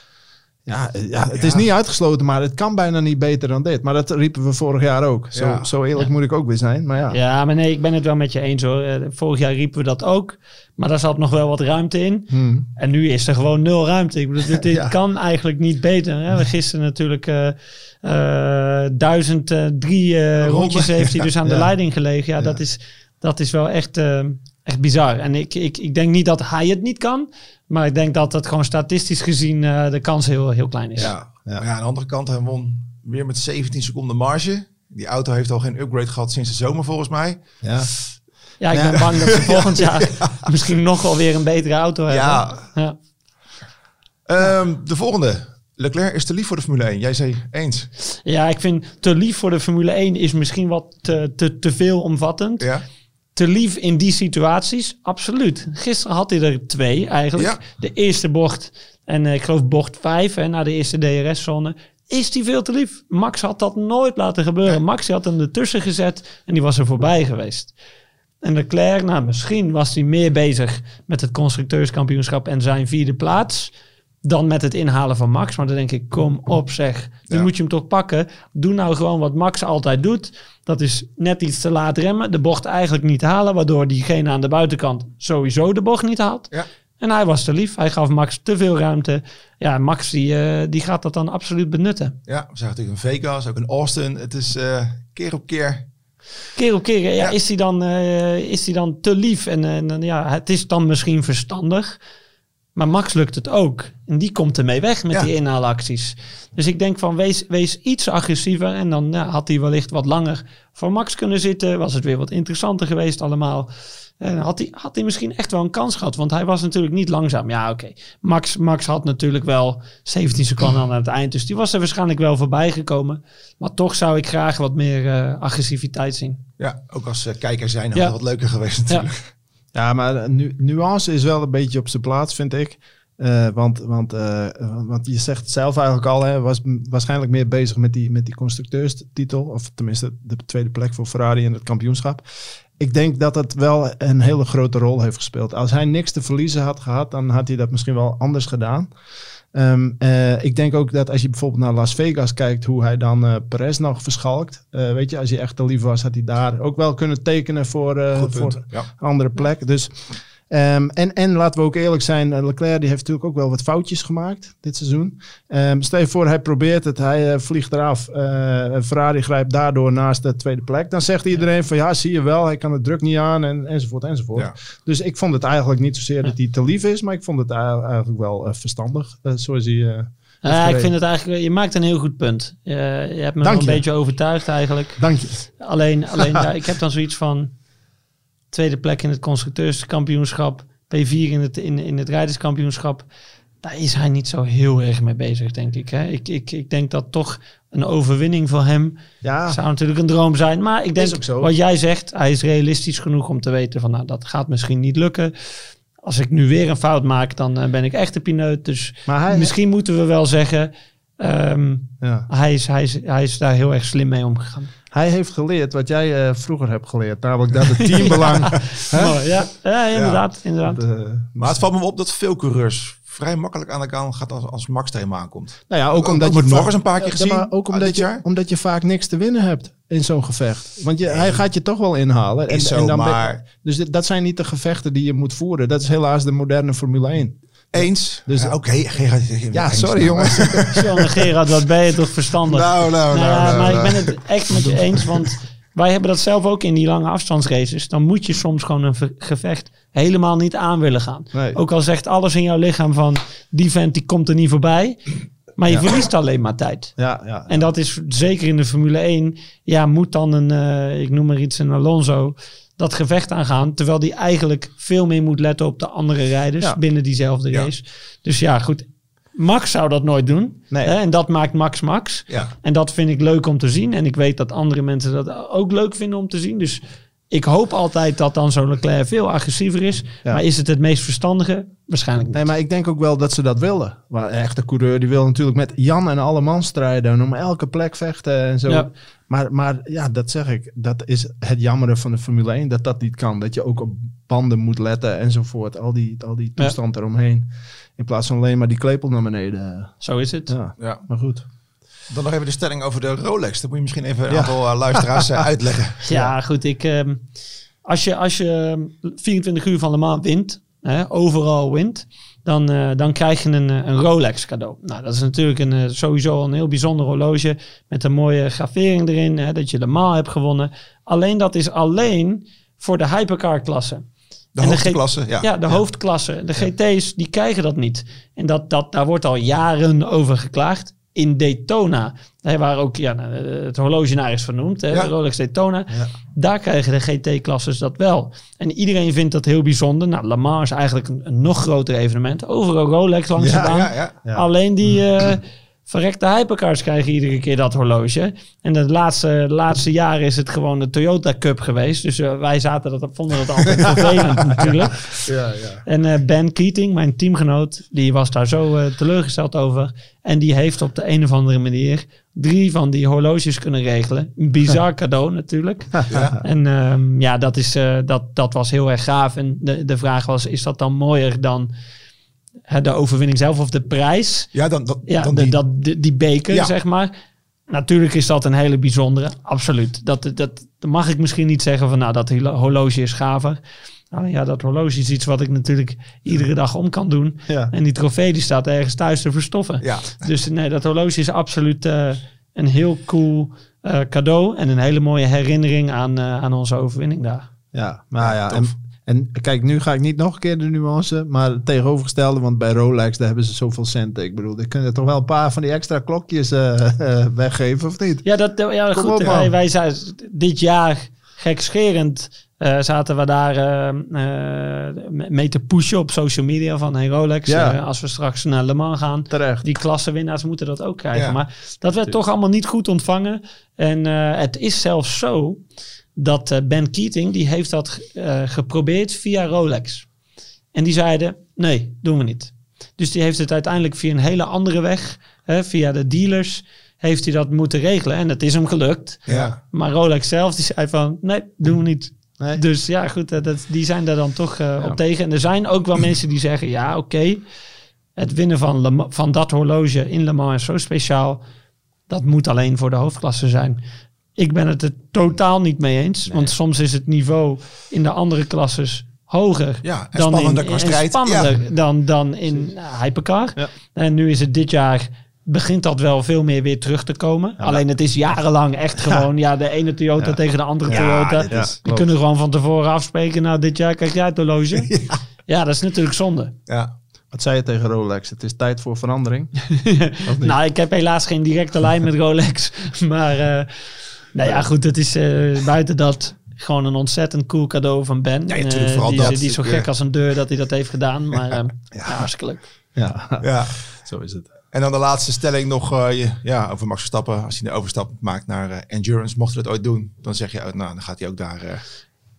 Ja, eh, ja het is niet uitgesloten, maar het kan bijna niet beter dan dit. Maar dat riepen we vorig jaar ook. Zo, Ja. zo eerlijk moet ik ook weer zijn. Maar ja, Ja, maar nee, ik ben het wel met je eens hoor. Eh, Vorig jaar riepen we dat ook. Maar daar zat nog wel wat ruimte in. Hmm. En nu is er gewoon nul ruimte. Ik bedoel, dit, dit Ja. kan eigenlijk niet beter. Hè? We gisteren natuurlijk eh eh, duizend eh, drie rondjes heeft hij dus aan de Ja. leiding gelegen. Ja, Dat, is, dat is wel echt, echt bizar. En ik, ik, ik denk niet dat hij het niet kan. Maar ik denk dat het gewoon statistisch gezien eh, de kans heel, heel klein is. ja. Ja. Maar ja, aan de andere kant, hij won weer met 17 seconden marge. Die auto heeft al geen upgrade gehad sinds de zomer volgens mij. ja. Ja, ik Ja. ben bang dat ze volgend jaar misschien nog wel weer een betere auto hebben. Ja. Ja. Ehm, de volgende. Leclerc is te lief voor de Formule 1. Jij zei eens. Ja, ik vind te lief voor de Formule 1 is misschien wat te, te, te veel omvattend. Ja. Te lief in die situaties, absoluut. Gisteren had hij er twee eigenlijk. Ja. De eerste bocht en eh, ik geloof bocht vijf, hè, na de eerste DRS-zone. Is die veel te lief? Max had dat nooit laten gebeuren. Max had hem ertussen gezet en die was er voorbij geweest. En Leclerc, nou misschien was hij meer bezig met het constructeurskampioenschap en zijn vierde plaats dan met het inhalen van Max. Maar dan denk ik, kom op zeg. Nu Ja. moet je hem toch pakken. Doe nou gewoon wat Max altijd doet. Dat is net iets te laat remmen. De bocht eigenlijk niet halen. Waardoor diegene aan de buitenkant sowieso de bocht niet haalt. Ja. En hij was te lief. Hij gaf Max te veel ruimte. Ja, Max die, eh, die gaat dat dan absoluut benutten. Ja, we zagen natuurlijk in Vegas, ook in Austin. Het is eh, keer op keer. Keer op keer ja, Ja. Is, hij dan, eh, is hij dan te lief. En, en ja, het is dan misschien verstandig. Maar Max lukt het ook. En die komt ermee weg met Ja. die inhaalacties. Dus ik denk van wees, wees iets agressiever. En dan ja, had hij wellicht wat langer voor Max kunnen zitten. Was het weer wat interessanter geweest allemaal. En had hij, had hij misschien echt wel een kans gehad. Want hij was natuurlijk niet langzaam. Ja, oké. Max, Max had natuurlijk wel 17 seconden aan het eind. Dus die was er waarschijnlijk wel voorbij gekomen. Maar toch zou ik graag wat meer eh, agressiviteit zien. Ja, ook als eh, kijker zijn had Ja. het wat leuker geweest natuurlijk. Ja, maar nu, nuance is wel een beetje op zijn plaats, vind ik. Eh, want, want, eh, want je zegt zelf eigenlijk al, hè, was waarschijnlijk meer bezig met die, met die constructeurstitel. Of tenminste de tweede plek voor Ferrari in het kampioenschap. Ik denk dat het wel een hele grote rol heeft gespeeld. Als hij niks te verliezen had gehad, dan had hij dat misschien wel anders gedaan. Ehm, eh, ik denk ook dat als je bijvoorbeeld naar Las Vegas kijkt, hoe hij dan eh Perez nog verschalkt. Eh, weet je, als hij echt te lief was, had hij daar ook wel kunnen tekenen voor, voor Ja. andere plek. Dus, ehm, en, en laten we ook eerlijk zijn, eh, Leclerc die heeft natuurlijk ook wel wat foutjes gemaakt dit seizoen. Ehm stel je voor, hij probeert het, hij eh, vliegt eraf. eh, Ferrari grijpt daardoor naast de tweede plek. Dan zegt iedereen van ja, zie je wel, hij kan het druk niet aan en, enzovoort enzovoort. Ja. Dus ik vond het eigenlijk niet zozeer dat hij te lief is, maar ik vond het eigenlijk wel eh, verstandig, eh, zoals hij... eh, Ja, ik vind het eigenlijk, je maakt een heel goed punt. Je, je hebt me wel een je. beetje overtuigd eigenlijk. dank je. Alleen, alleen ja, ik heb dan zoiets van tweede plek in het constructeurskampioenschap, P4 in het, in, in het rijderskampioenschap. Daar is hij niet zo heel erg mee bezig, denk ik. Hè? Ik, ik, ik denk dat toch een overwinning voor hem Ja, zou natuurlijk een droom zijn. Maar ik denk, ook zo. wat jij zegt, hij is realistisch genoeg om te weten van, nou, dat gaat misschien niet lukken. Als ik nu weer een fout maak, dan eh, ben ik echt een pineut. Dus maar hij... misschien moeten we wel zeggen, ehm, ja. hij, is, hij, is, hij is daar heel erg slim mee omgegaan. Hij heeft geleerd wat jij eh, vroeger hebt geleerd, namelijk dat het teambelang... Hè? Mooi, ja. ja, inderdaad. inderdaad. De- Maar het valt me op dat veel coureurs vrij makkelijk aan de kant gaat als, als Max tegen aankomt. Nou ja, ook omdat je nog vaak- eens een paar keer Ja, gezien, maar ook omdat dit je, jaar. omdat je vaak niks te winnen hebt in zo'n gevecht. Want je, hij gaat je toch wel inhalen. Is zo, dan ben- maar- dus dat zijn niet de gevechten die je moet voeren. Dat is helaas de moderne Formule 1. Eens. Dus- Dus oké, Gerard, Ja, eens. sorry jongens. Jongen Gerard, wat ben je toch verstandig. Nou, nou, nou, Nou ja, nou, maar nou. ik ben het echt met je eens, want wij hebben dat zelf ook in die lange afstandsraces. Dan moet je soms gewoon een gevecht helemaal niet aan willen gaan. Ook al zegt alles in jouw lichaam van die vent die komt er niet voorbij. Maar je verliest alleen maar tijd. Ja, ja, En dat is zeker in de Formule 1. Ja, moet dan een, uh, ik noem maar iets, een Alonso dat gevecht aangaan. Terwijl die eigenlijk veel meer moet letten op de andere rijders binnen diezelfde race. Dus ja, goed. Max zou dat nooit doen. Nee. Hè? En dat maakt Max Max. Ja. En dat vind ik leuk om te zien. En ik weet dat andere mensen dat ook leuk vinden om te zien. Dus ik hoop altijd dat dan zo'n Leclerc veel agressiever is. Maar is het het meest verstandige? Waarschijnlijk niet. Nee, maar ik denk ook wel dat ze dat willen. Maar een echte coureur die wil natuurlijk met Jan en alle man strijden. Om elke plek vechten en zo. Maar, maar ja, dat zeg ik. Dat is het jammere van de Formule 1. Dat dat niet kan. Dat je ook op banden moet letten enzovoort. Al die, al die toestand eromheen. In plaats van alleen maar die klepel naar beneden. Zo is het. Ja, ja. maar goed. Dan nog even de stelling over de Rolex. Dat moet je misschien even een aantal uh, luisteraars uh, uitleggen. Ja, goed. Ik, uh, als, je, als je 24 uur van de maand wint, hè, overal wint, dan, uh, dan krijg je een, een Rolex cadeau. Nou, dat is natuurlijk een, sowieso een heel bijzonder horloge met een mooie gravering erin, hè, dat je de maal hebt gewonnen. Alleen dat is alleen voor de hypercar klasse. De hoofdklasse, ja. Ja, de hoofdklasse. De GT's, die krijgen dat niet. En dat, dat, daar wordt al jaren over geklaagd in Daytona. Waar ook ja, nou, het horloge naar is vernoemd, hè, Rolex Daytona. Daar krijgen de GT-klasses dat wel. En iedereen vindt dat heel bijzonder. Nou, Le Mans is eigenlijk een, nog groter evenement. Overal Rolex langs de baan. Alleen die... Uh, verrekte hypercars krijgen iedere keer dat horloge. En de laatste, laatste jaren is het gewoon de Toyota Cup geweest. Dus uh, wij zaten dat, vonden dat altijd vervelend natuurlijk. Ja, ja. En uh, Ben Keating, mijn teamgenoot, die was daar zo uh, teleurgesteld over. En die heeft op de een of andere manier drie van die horloges kunnen regelen. Een bizar cadeau natuurlijk. Ja. En um, ja, dat, is, dat, dat was heel erg gaaf. En de, de vraag was, is dat dan mooier dan de overwinning zelf of de prijs. Ja, dan, dan, ja, dan die, dat, die, beker, zeg maar. Natuurlijk is dat een hele bijzondere. Absoluut. Dat, dat, mag ik misschien niet zeggen van nou, dat horloge is gaver. Nou ja, dat horloge is iets wat ik natuurlijk iedere dag om kan doen. Ja. En die trofee die staat ergens thuis te verstoffen. Ja. Dus nee, dat horloge is absoluut uh, een heel cool uh, cadeau. En een hele mooie herinnering aan, uh, aan onze overwinning daar. Ja, maar ja, en en kijk, nu ga ik niet nog een keer de nuance, maar het tegenovergestelde, want bij Rolex, daar hebben ze zoveel centen. Ik bedoel, die kunnen toch wel een paar van die extra klokjes uh, weggeven, of niet? Ja, dat, ja goed. Op, wij, wij zijn dit jaar gekscherend uh, zaten we daar mee te pushen op social media van hey Rolex, ja. als we straks naar Le Mans gaan, Terecht. die klassewinnaars moeten dat ook krijgen. Maar dat werd toch allemaal niet goed ontvangen. En het is zelfs zo dat uh, Ben Keating, die heeft dat uh, geprobeerd via Rolex. En die zeiden, nee, doen we niet. Dus die heeft het uiteindelijk via een hele andere weg, hè, via de dealers, heeft hij dat moeten regelen. En het is hem gelukt. Ja. Maar Rolex zelf, die zei van, nee, doen we niet. Nee. Dus ja, goed, dat, die zijn daar dan toch uh, ja. op tegen. En er zijn ook wel mensen die zeggen, ja, oké, okay, het winnen van, Le, van dat horloge in Le Mans is zo speciaal. Dat moet alleen voor de hoofdklasse zijn. Ik ben het er totaal niet mee eens. Want soms is het niveau in de andere klasses hoger ja, dan spannender in, strijd. spannender ja. dan, dan in uh, hypercar. Ja. En nu is het dit jaar begint dat wel veel meer weer terug te komen. Alleen het is jarenlang echt gewoon ja, de ene Toyota tegen de andere Toyota. Is, We kunnen gewoon van tevoren afspreken. Nou, dit jaar krijg jij het horloge. ja. dat is natuurlijk zonde. Ja. Wat zei je tegen Rolex? Het is tijd voor verandering. nou, ik heb helaas geen directe lijn met Rolex. Maar uh, nou ja, goed, het is uh, buiten dat gewoon een ontzettend cool cadeau van Ben. Ja, natuurlijk, uh, die, dat. die is zo gek als een deur dat hij dat heeft gedaan. Maar ja, uh, ja. hartstikke leuk. Ja. ja, zo is het. En dan de laatste stelling nog uh, ja, over Max Verstappen. Als hij de overstap maakt naar uh, endurance, mocht hij dat ooit doen, dan zeg je, oh, nou, dan gaat hij ook daar. Uh...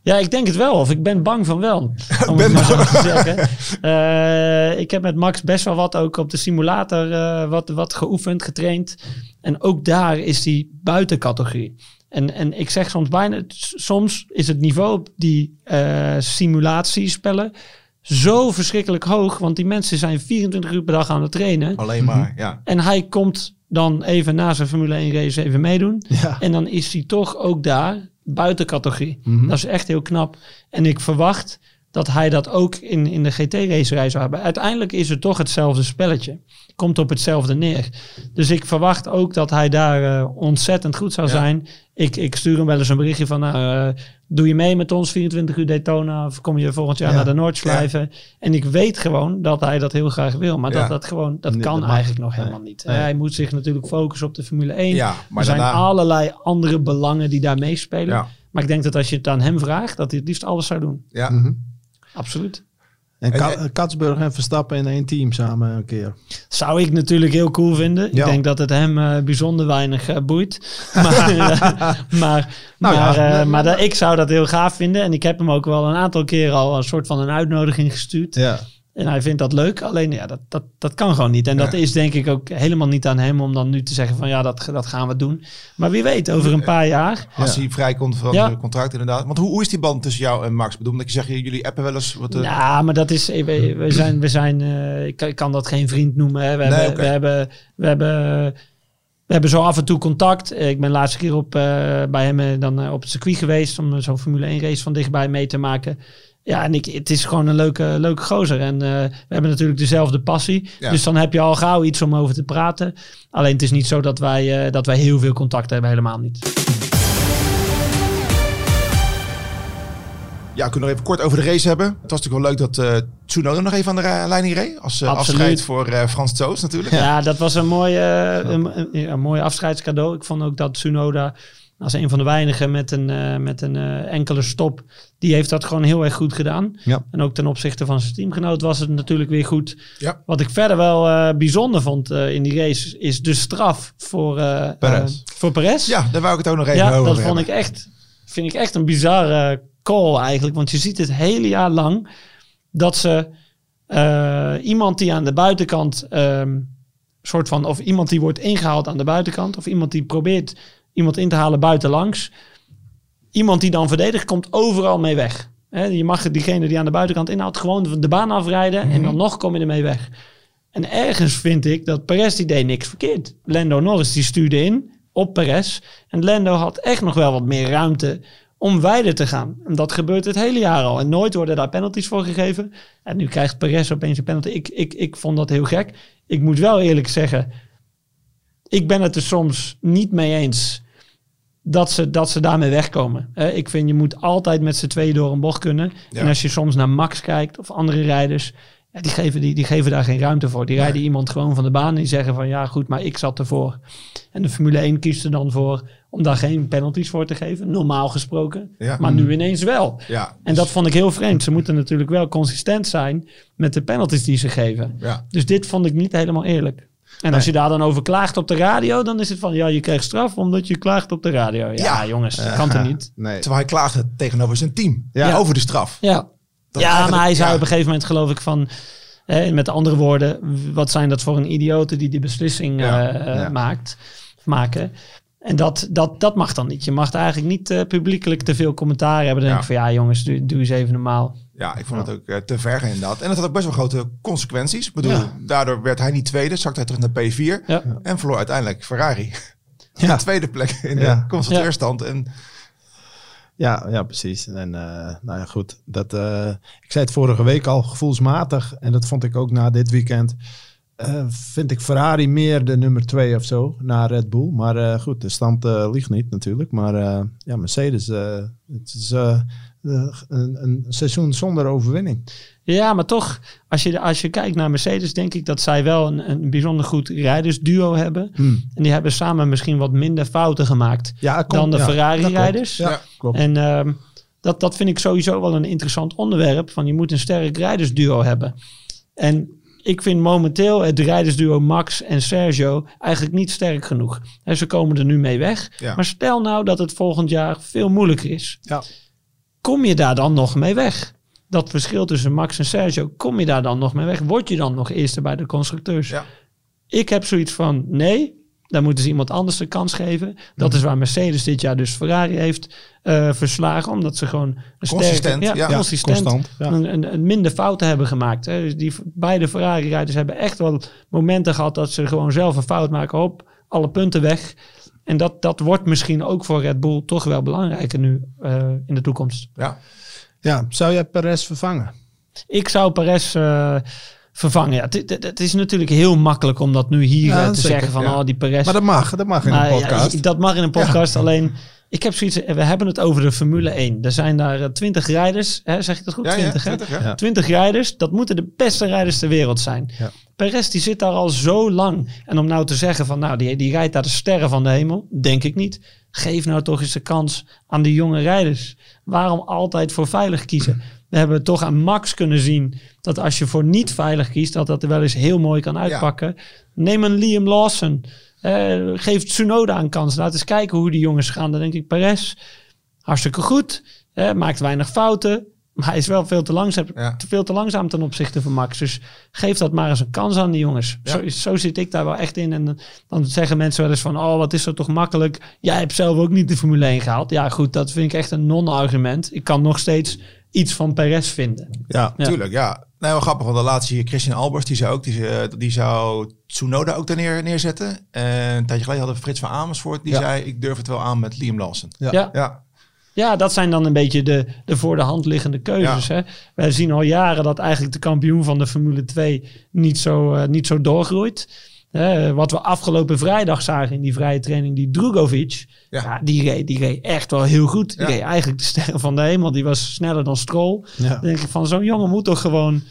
Ja, ik denk het wel. Of ik ben bang van wel. Om ben het maar te zeggen. ik heb met Max best wel wat ook op de simulator wat, wat geoefend, getraind. En ook daar is die buitencategorie. En, en ik zeg soms bijna, soms is het niveau op die uh, simulatiespellen zo verschrikkelijk hoog. Want die mensen zijn 24 uur per dag aan het trainen. Alleen maar, ja. En hij komt dan even na zijn Formule 1 race even meedoen. Ja. En dan is hij toch ook daar buiten categorie. Mm -hmm. Dat is echt heel knap. En ik verwacht dat hij dat ook in, in de GT-racerij zou hebben. Uiteindelijk is het toch hetzelfde spelletje. Komt op hetzelfde neer. Dus ik verwacht ook dat hij daar uh, ontzettend goed zou zijn. Ik, ik stuur hem wel eens een berichtje van... Uh, doe je mee met ons 24 uur Daytona... of kom je volgend jaar naar de Noordslijven? En ik weet gewoon dat hij dat heel graag wil. Maar dat, dat, gewoon, dat kan eigenlijk nog helemaal niet. Hij moet zich natuurlijk focussen op de Formule 1. Ja, maar er zijn allerlei andere belangen die daar meespelen. Maar ik denk dat als je het aan hem vraagt... dat hij het liefst alles zou doen. Ja. Mhm. Absoluut. En Ka Katsburg en Verstappen in één team samen een keer. Zou ik natuurlijk heel cool vinden. Ik denk dat het hem uh, bijzonder weinig uh, boeit. Maar, uh, maar, nou maar, ja, maar ik zou dat heel gaaf vinden. En ik heb hem ook wel een aantal keer al een soort van een uitnodiging gestuurd. Ja. En hij vindt dat leuk, alleen ja, dat, dat, dat kan gewoon niet. En dat is denk ik ook helemaal niet aan hem om dan nu te zeggen van ja, dat, dat gaan we doen. Maar wie weet, over een paar jaar. Als hij vrijkomt van ja. het contract inderdaad. Want hoe, hoe is die band tussen jou en Max? Bedoel, dat je zegt, jullie appen wel eens wat... Uh... Ja, maar dat is, we, we zijn, we zijn uh, ik, kan dat geen vriend noemen. Hè. We, nee, hebben, okay. we hebben, we hebben... We hebben zo af en toe contact. Ik ben laatste keer op, uh, bij hem dan op het circuit geweest om zo'n Formule 1 race van dichtbij mee te maken. Ja, en ik, het is gewoon een leuke, leuke gozer. En uh, we hebben natuurlijk dezelfde passie. Dus dan heb je al gauw iets om over te praten. Alleen het is niet zo dat wij, uh, dat wij heel veel contact hebben. Helemaal niet. Ja, we kunnen nog even kort over de race hebben. Het was natuurlijk wel leuk dat uh, Tsunoda nog even aan de leiding reed. Als uh, afscheid voor uh, Frans Toos natuurlijk. Ja, dat was een mooi, een, een, een, mooi afscheidscadeau. Ik vond ook dat Tsunoda als een van de weinigen met een, uh, met een uh, enkele stop. Die heeft dat gewoon heel erg goed gedaan. Ja. En ook ten opzichte van zijn teamgenoot was het natuurlijk weer goed. Ja. Wat ik verder wel uh, bijzonder vond in die race is de straf voor Perez. voor Perez. Ja, daar wou ik het ook nog even ja, over dat vond ik echt, vind ik echt een bizarre call eigenlijk. Want je ziet het hele jaar lang dat ze iemand die aan de buitenkant... Um, soort van, of iemand die wordt ingehaald aan de buitenkant, of iemand die probeert iemand in te halen buitenlangs. Iemand die dan verdedigt, komt overal mee weg. He, je mag diegene die aan de buitenkant inhaalt gewoon de baan afrijden en dan mhm. nog kom je ermee weg. En ergens vind ik dat Perez die deed niks verkeerd. Lando Norris die stuurde in op Perez. En Lando had echt nog wel wat meer ruimte om wijder te gaan. En dat gebeurt het hele jaar al. En nooit worden daar penalties voor gegeven. En nu krijgt Perez opeens een penalty. Ik, ik, ik vond dat heel gek. Ik moet wel eerlijk zeggen, ik ben het er soms niet mee eens dat ze, dat ze daarmee wegkomen. ik vind je moet altijd met z'n tweeën door een bocht kunnen. En als je soms naar Max kijkt of andere rijders, ja, die, geven, die, die geven daar geen ruimte voor. Die rijden iemand gewoon van de baan en die zeggen van ja goed, maar ik zat ervoor. En de Formule 1 kiest er dan voor om daar geen penalties voor te geven, normaal gesproken. Maar nu ineens wel. Ja, En dat vond ik heel vreemd. Ze moeten natuurlijk wel consistent zijn met de penalties die ze geven. Dus dit vond ik niet helemaal eerlijk. En als je daar dan over klaagt op de radio, dan is het van ja, je krijgt straf omdat je klaagt op de radio. Ja, ja. jongens, dat kan toch niet? Nee. Terwijl hij klaagde tegenover zijn team ja. over de straf. Ja, ja maar hij zei op een gegeven moment, geloof ik, van met andere woorden, wat zijn dat voor een idioten die die beslissing uh, maakt, maken. En dat, dat, dat mag dan niet. Je mag eigenlijk niet uh, publiekelijk te veel commentaar hebben. Dan denk ik van ja jongens, doe, doe eens even normaal. Ja, ik vond het ook uh, te ver inderdaad. En dat had ook best wel grote consequenties. Ik bedoel, daardoor werd hij niet tweede, zakte hij terug naar P4 en verloor uiteindelijk Ferrari. Ja. De tweede plek in de constructeurstand. En ja, ja, precies. En uh, nou ja, goed. Dat, uh, ik zei het vorige week al, gevoelsmatig. En dat vond ik ook na dit weekend. Uh, vind ik Ferrari meer de nummer twee of zo na Red Bull. Maar goed, de stand ligt niet natuurlijk. Maar ja, Mercedes, het is een, een, seizoen zonder overwinning. Ja, maar toch, als je, als je kijkt naar Mercedes, denk ik dat zij wel een, een bijzonder goed rijdersduo hebben. Hmm. En die hebben samen misschien wat minder fouten gemaakt ja, dan de Ferrari-rijders. Ja, klopt. En um, dat, dat vind ik sowieso wel een interessant onderwerp. Van je moet een sterk rijdersduo hebben. En ik vind momenteel het rijdersduo Max en Sergio eigenlijk niet sterk genoeg. En ze komen er nu mee weg. Maar stel nou dat het volgend jaar veel moeilijker is. Ja kom je daar dan nog mee weg? Dat verschil tussen Max en Sergio, kom je daar dan nog mee weg? Word je dan nog eerste bij de constructeurs? Ja. Ik heb zoiets van, nee, dan moeten ze iemand anders de kans geven. Dat mhm. is waar Mercedes dit jaar dus Ferrari heeft uh, verslagen. Omdat ze gewoon een consistent, sterke, ja, consistent constant, een, een, minder fouten hebben gemaakt. Hè. Dus die beide Ferrari-rijders hebben echt wel momenten gehad dat ze gewoon zelf een fout maken. Op alle punten weg. En dat, dat wordt misschien ook voor Red Bull toch wel belangrijker nu uh, in de toekomst. Ja. Ja, zou jij Perez vervangen? Ik zou Perez uh, vervangen. Ja, het, is natuurlijk heel makkelijk om dat nu hier ja, te zeggen van oh, die Perez. Maar dat mag, dat mag in een podcast. Ja, dat mag in een podcast, alleen ik heb zoiets, we hebben het over de Formule 1. Er zijn daar 20 eh, rijders, hè, zeg ik dat goed? Ja, 20, ja, 20, ja. 20 rijders, dat moeten de beste rijders ter wereld zijn. Ja. Perez die zit daar al zo lang. En om nou te zeggen van, nou, die, die rijdt daar de sterren van de hemel, denk ik niet. Geef nou toch eens de kans aan die jonge rijders. Waarom altijd voor veilig kiezen? We hebben toch aan Max kunnen zien dat als je voor niet veilig kiest, dat dat er wel eens heel mooi kan uitpakken. Neem een Liam Lawson. Uh, geef Tsunoda een kans. Laat eens kijken hoe die jongens gaan. Dan denk ik, Perez, hartstikke goed. Uh, maakt weinig fouten. Maar hij is wel veel te, langzaam, veel te langzaam ten opzichte van Max. Dus geef dat maar eens een kans aan die jongens. Zo, zo, zit ik daar wel echt in. En dan, dan, zeggen mensen wel eens van... oh, wat is dat toch makkelijk. Jij hebt zelf ook niet de Formule 1 gehaald. Ja, goed, dat vind ik echt een non-argument. Ik kan nog steeds iets van Perez vinden. Ja, ja. tuurlijk, ja. Nou, wel grappig, want de laatste hier Christian Albers, die zou ook, die, die zou Tsunoda ook daar neer, neerzetten. En een tijdje geleden hadden we Frits van Amersfoort, die zei, ik durf het wel aan met Liam Lawson. Ja. ja. ja. dat zijn dan een beetje de, de voor de hand liggende keuzes. Hè? Wij zien al jaren dat eigenlijk de kampioen van de Formule 2 niet zo, uh, niet zo doorgroeit wat we afgelopen vrijdag zagen in die vrije training, die Drugovic, ja. die, reed, die reed echt wel heel goed. Die reed eigenlijk de sterren van de hemel. Die was sneller dan Stroll. Dan denk ik van zo'n jongen moet toch gewoon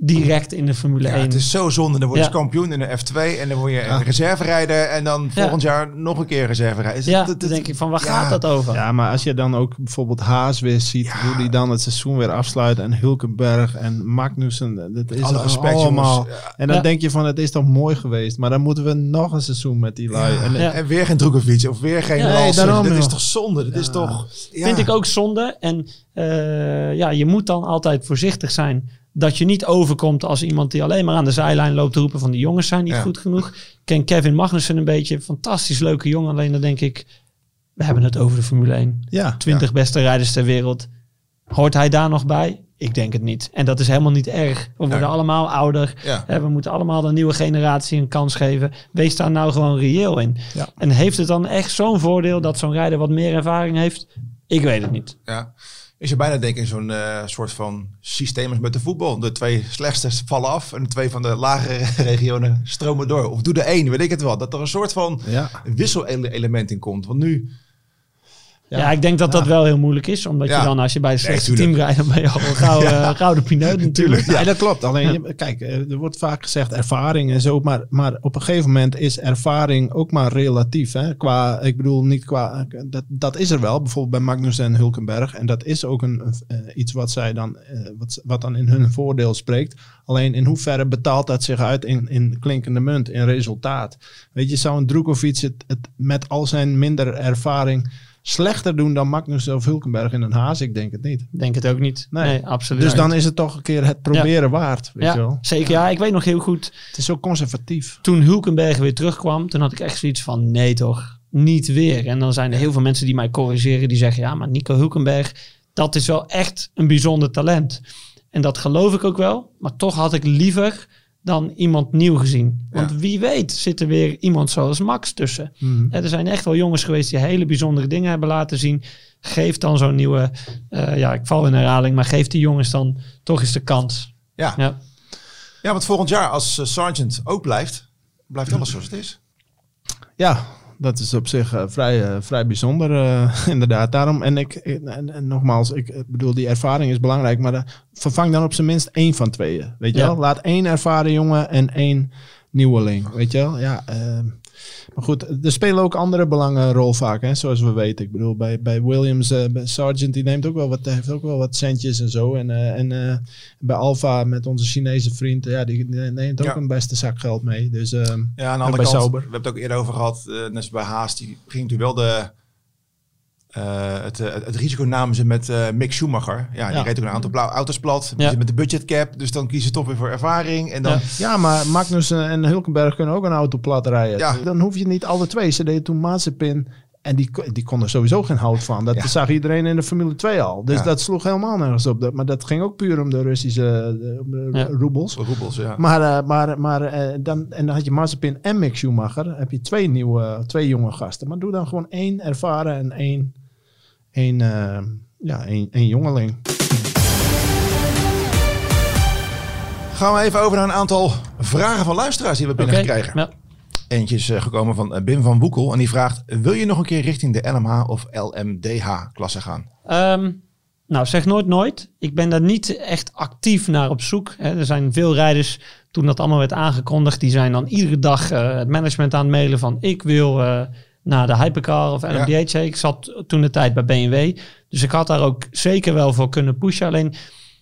direct in de Formule ja, 1. Het is zo zonde. Dan word je kampioen in de F2 en dan word je een reserverijder. En dan volgend jaar nog een keer reserverijder. Ja, dan denk ik van waar gaat dat over? Ja, maar als je dan ook bijvoorbeeld Haas weer ziet, hoe die dan het seizoen weer afsluit en Hulkenberg en Magnussen, dat is Alle respect, allemaal. En dan denk je van het is toch mooi geweest, maar dan moeten we nog een seizoen met die lui. En, en, weer geen Drukovic of weer geen nee, daarom, Dat is toch zonde? Dat is toch... Vind ik ook zonde. En uh, ja, je moet dan altijd voorzichtig zijn dat je niet overkomt als iemand die alleen maar aan de zijlijn loopt te roepen van die jongens zijn niet goed genoeg. Ik ken Kevin Magnussen een beetje, fantastisch leuke jongen. Alleen dan denk ik, we hebben het over de Formule 1. Ja, 20 beste rijders ter wereld. Hoort hij daar nog bij? Ik denk het niet. En dat is helemaal niet erg. We worden allemaal ouder. Ja. We moeten allemaal de nieuwe generatie een kans geven. Wees daar nou gewoon reëel in. Ja. En heeft het dan echt zo'n voordeel dat zo'n rijder wat meer ervaring heeft? Ik weet het niet. Ja is je bijna denken in zo'n uh, soort van systeem als met de voetbal. De twee slechtste vallen af en de twee van de lagere regionen stromen door. Of doe de één, weet ik het wel. Dat er een soort van ja. wisselelement in komt. Want nu ja, ik denk dat dat wel heel moeilijk is. Omdat je dan, als je bij het slechtste team rijdt, dan ben je al gauw, uh, gouden pineut natuurlijk. Ja, dat klopt. Alleen, kijk, eh, er wordt vaak gezegd ervaring en zo. Maar, maar op een gegeven moment is ervaring ook maar relatief. Hè? Qua, ik bedoel, niet qua... Dat, dat is er wel, bijvoorbeeld bij Magnus en Hulkenberg. En dat is ook een, uh, iets wat, zij dan, wat, wat dan in hun voordeel spreekt. Alleen in hoeverre betaalt dat zich uit in, in klinkende munt, in resultaat? Weet je, zou een Drukovic het, het met al zijn minder ervaring slechter doen dan Magnus of Hulkenberg in een Haas? Ik denk het niet. Denk het ook niet. Nee, absoluut. Dus dan is het toch een keer het proberen waard. Weet ja, je wel? zeker. Ja, ik weet nog heel goed. Het is zo conservatief. Toen Hulkenberg weer terugkwam, toen had ik echt zoiets van nee toch, niet weer. En dan zijn er heel veel mensen die mij corrigeren, die zeggen ja, maar Nico Hulkenberg, dat is wel echt een bijzonder talent. En dat geloof ik ook wel. Maar toch had ik liever dan iemand nieuw gezien. Want wie weet zit er weer iemand zoals Max tussen. Mhm. Er zijn echt wel jongens geweest die hele bijzondere dingen hebben laten zien. Geef dan zo'n nieuwe, uh, ja, ik val in herhaling, maar geef die jongens dan toch eens de kans. Ja, ja. ja want volgend jaar als uh, Sergeant ook blijft, blijft alles zoals het is. Ja, dat is op zich uh, vrij, uh, vrij bijzonder, uh, inderdaad. Daarom, en ik, en, en, nogmaals, ik bedoel, die ervaring is belangrijk, maar vervang dan op zijn minst één van tweeën. Weet je wel? Laat één ervaren jongen en één nieuweling. Weet je wel? Ja, ehm, maar goed, er spelen ook andere belangen een rol vaak, hè, zoals we weten. Ik bedoel, bij, bij Williams, uh, bij Sargent, die neemt ook wel wat, heeft ook wel wat centjes en zo. En, uh, en uh, bij Alfa met onze Chinese vriend, ja, die neemt ook een beste zak geld mee. Dus, ja, aan de andere kant, Sauber. we hebben het ook eerder over gehad, net als bij Haas, die ging natuurlijk wel de uh, het, eh, het, risico namen ze met uh, Mick Schumacher. Ja, die ja. reed ook een aantal blauwe auto's plat. Ja. Met de budgetcap. Dus dan kiezen ze toch weer voor ervaring. En dan... ja. ja, maar Magnus en Hulkenberg kunnen ook een auto plat rijden. Ja. Dan hoef je niet alle twee. Ze deden toen Mazepin. En die, die kon er sowieso geen hout van. Dat zag iedereen in de Formule 2 al. Dus dat sloeg helemaal nergens op. Dat, maar dat ging ook puur om de Russische uh, roebels. roebels ja. Maar, maar, maar dan, en dan had je Mazepin en Mick Schumacher. heb je twee nieuwe, twee jonge gasten. Maar doe dan gewoon één ervaren en één een, ehm, ja, een, een jongeling. Gaan we even over naar een aantal vragen van luisteraars die we binnengekregen. Eentje is eh, gekomen van eh, Bim van Boekel en die vraagt: Wil je nog een keer richting de LMH of LMDH klasse gaan? Ehm, nou, zeg nooit nooit. Ik ben daar niet echt actief naar op zoek. Er zijn veel rijders, toen dat allemaal werd aangekondigd, die zijn dan iedere dag eh, het management aan het mailen van ik wil naar de Hypercar of LMDH. Ik zat toen de tijd bij BMW, dus ik had daar ook zeker wel voor kunnen pushen. Alleen,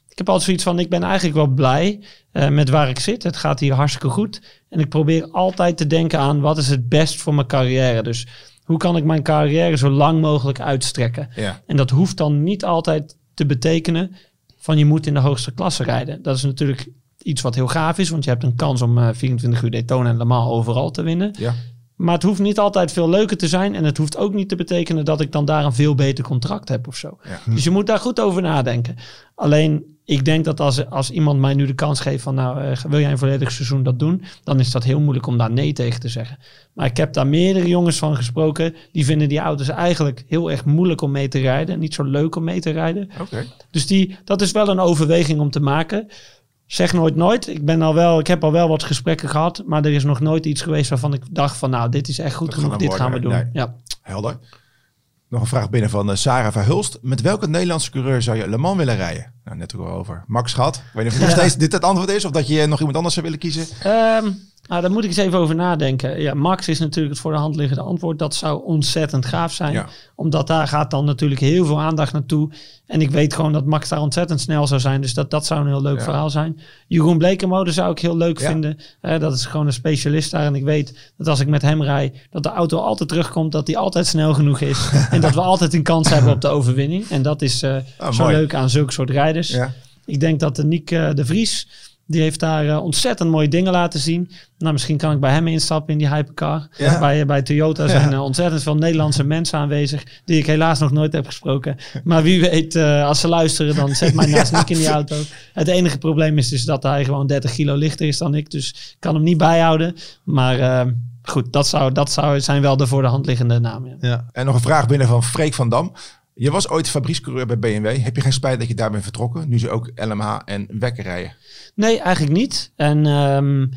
ik heb altijd zoiets van, ik ben eigenlijk wel blij uh, met waar ik zit. Het gaat hier hartstikke goed. En ik probeer altijd te denken aan, wat is het best voor mijn carrière? Dus hoe kan ik mijn carrière zo lang mogelijk uitstrekken? Ja. En dat hoeft dan niet altijd te betekenen van je moet in de hoogste klasse rijden. Dat is natuurlijk iets wat heel gaaf is, want je hebt een kans om uh, 24 uur Daytona en Le Mans overal te winnen. Ja. Maar het hoeft niet altijd veel leuker te zijn. En het hoeft ook niet te betekenen dat ik dan daar een veel beter contract heb of zo. Ja. Dus je moet daar goed over nadenken. Alleen ik denk dat als, als iemand mij nu de kans geeft van nou, uh, wil jij een volledig seizoen dat doen, dan is dat heel moeilijk om daar nee tegen te zeggen. Maar ik heb daar meerdere jongens van gesproken, die vinden die auto's eigenlijk heel erg moeilijk om mee te rijden. Niet zo leuk om mee te rijden. Okay. Dus die, dat is wel een overweging om te maken. Zeg nooit nooit. Ik, ben al wel, ik heb al wel wat gesprekken gehad, maar er is nog nooit iets geweest waarvan ik dacht van nou, dit is echt goed genoeg, dit gaan we doen. Ja. Helder. Nog een vraag binnen van uh, Sarah Verhulst. Met welke Nederlandse coureur zou je Le Mans willen rijden? Nou, net ook over. Max Schat. Ik weet niet of nog steeds dit het antwoord is of dat je nog iemand anders zou willen kiezen. Um, nou, daar moet ik eens even over nadenken. Ja, Max is natuurlijk het voor de hand liggende antwoord. Dat zou ontzettend gaaf zijn. Omdat daar gaat dan natuurlijk heel veel aandacht naartoe. En ik weet gewoon dat Max daar ontzettend snel zou zijn. Dus dat, dat zou een heel leuk verhaal zijn. Jeroen Blekenmode zou ik heel leuk vinden. Uh, dat is gewoon een specialist daar. En ik weet dat als ik met hem rij, dat de auto altijd terugkomt. Dat hij altijd snel genoeg is. en dat we altijd een kans hebben op de overwinning. En dat is uh, zo leuk aan zulke soort rijders. Ik denk dat de Nick uh, de Vries die heeft daar uh, ontzettend mooie dingen laten zien. Nou, misschien kan ik bij hem instappen in die hypercar. Ja. Bij, bij Toyota zijn uh, ontzettend veel Nederlandse mensen aanwezig. Die ik helaas nog nooit heb gesproken. Maar wie weet, uh, als ze luisteren, dan zet mij naast Nick in die auto. Het enige probleem is dus dat hij gewoon 30 kilo lichter is dan ik. Dus ik kan hem niet bijhouden. Maar goed, dat zou, dat zou zijn wel de voor de hand liggende namen. Ja. En nog een vraag binnen van Freek van Dam. Je was ooit fabriekscoureur bij BMW. Heb je geen spijt dat je daar bent vertrokken? Nu ze ook LMH en Wekker rijden. Nee, eigenlijk niet. En um,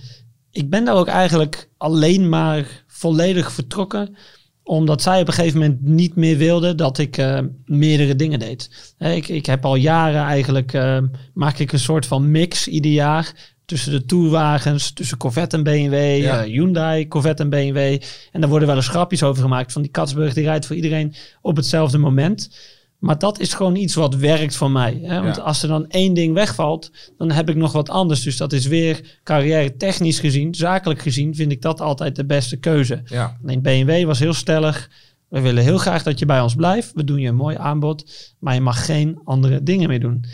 ik ben daar ook eigenlijk alleen maar volledig vertrokken omdat zij op een gegeven moment niet meer wilde dat ik uh, meerdere dingen deed. ik, ik heb al jaren eigenlijk, uh, maak ik een soort van mix ieder jaar tussen de toerwagens, tussen Corvette en BMW, ja. uh, Hyundai, Corvette en BMW. En daar worden wel eens grapjes over gemaakt van die Katsburg, die rijdt voor iedereen op hetzelfde moment. Maar dat is gewoon iets wat werkt voor mij. Hè? Want als er dan één ding wegvalt, dan heb ik nog wat anders. Dus dat is weer carrière technisch gezien, zakelijk gezien, vind ik dat altijd de beste keuze. Ja. Alleen BMW was heel stellig. We willen heel graag dat je bij ons blijft. We doen je een mooi aanbod, maar je mag geen andere dingen meer doen.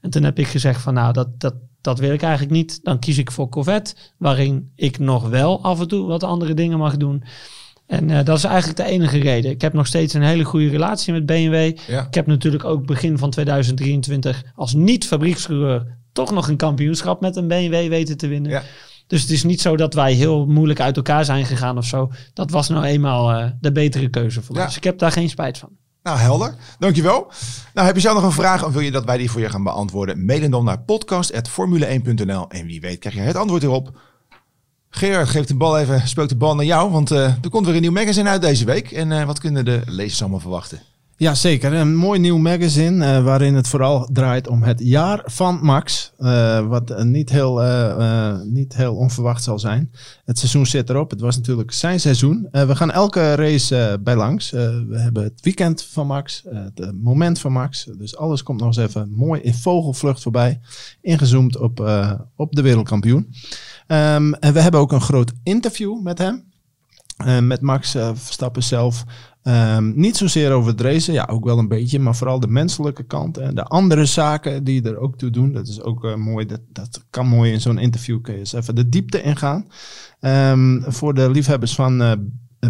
En toen heb ik gezegd van nou, dat, dat, dat wil ik eigenlijk niet. Dan kies ik voor Corvette, waarin ik nog wel af en toe wat andere dingen mag doen. En uh, dat is eigenlijk de enige reden. Ik heb nog steeds een hele goede relatie met BMW. Ik heb natuurlijk ook begin van 2023 als niet-fabriekscoureur toch nog een kampioenschap met een BMW weten te winnen. Ja. Dus het is niet zo dat wij heel moeilijk uit elkaar zijn gegaan of zo. Dat was nou eenmaal uh, de betere keuze voor ons. Dus ik heb daar geen spijt van. Nou, helder. Dankjewel. Nou, heb je zelf nog een vraag of wil je dat wij die voor je gaan beantwoorden? Mail dan naar podcast.formule1.nl en wie weet krijg je het antwoord erop. Gerard, geef de bal even, speelt de bal naar jou, want uh, er komt weer een nieuw magazine uit deze week. En uh, wat kunnen de lezers allemaal verwachten? Ja, zeker. Een mooi nieuw magazine uh, waarin het vooral draait om het jaar van Max. wat niet heel, niet heel onverwacht zal zijn. Het seizoen zit erop. Het was natuurlijk zijn seizoen. we gaan elke race bij langs. we hebben het weekend van Max, het moment van Max. Dus alles komt nog eens even mooi in vogelvlucht voorbij. Ingezoomd op, op de wereldkampioen. Um, en we hebben ook een groot interview met hem. Met Max uh, Verstappen zelf. Um, niet zozeer over racen, ja, ook wel een beetje, maar vooral de menselijke kant en de andere zaken die er ook toe doen. Dat is ook uh, mooi, dat, dat kan mooi in zo'n interview. Kun je eens even de diepte ingaan. Um, voor de liefhebbers van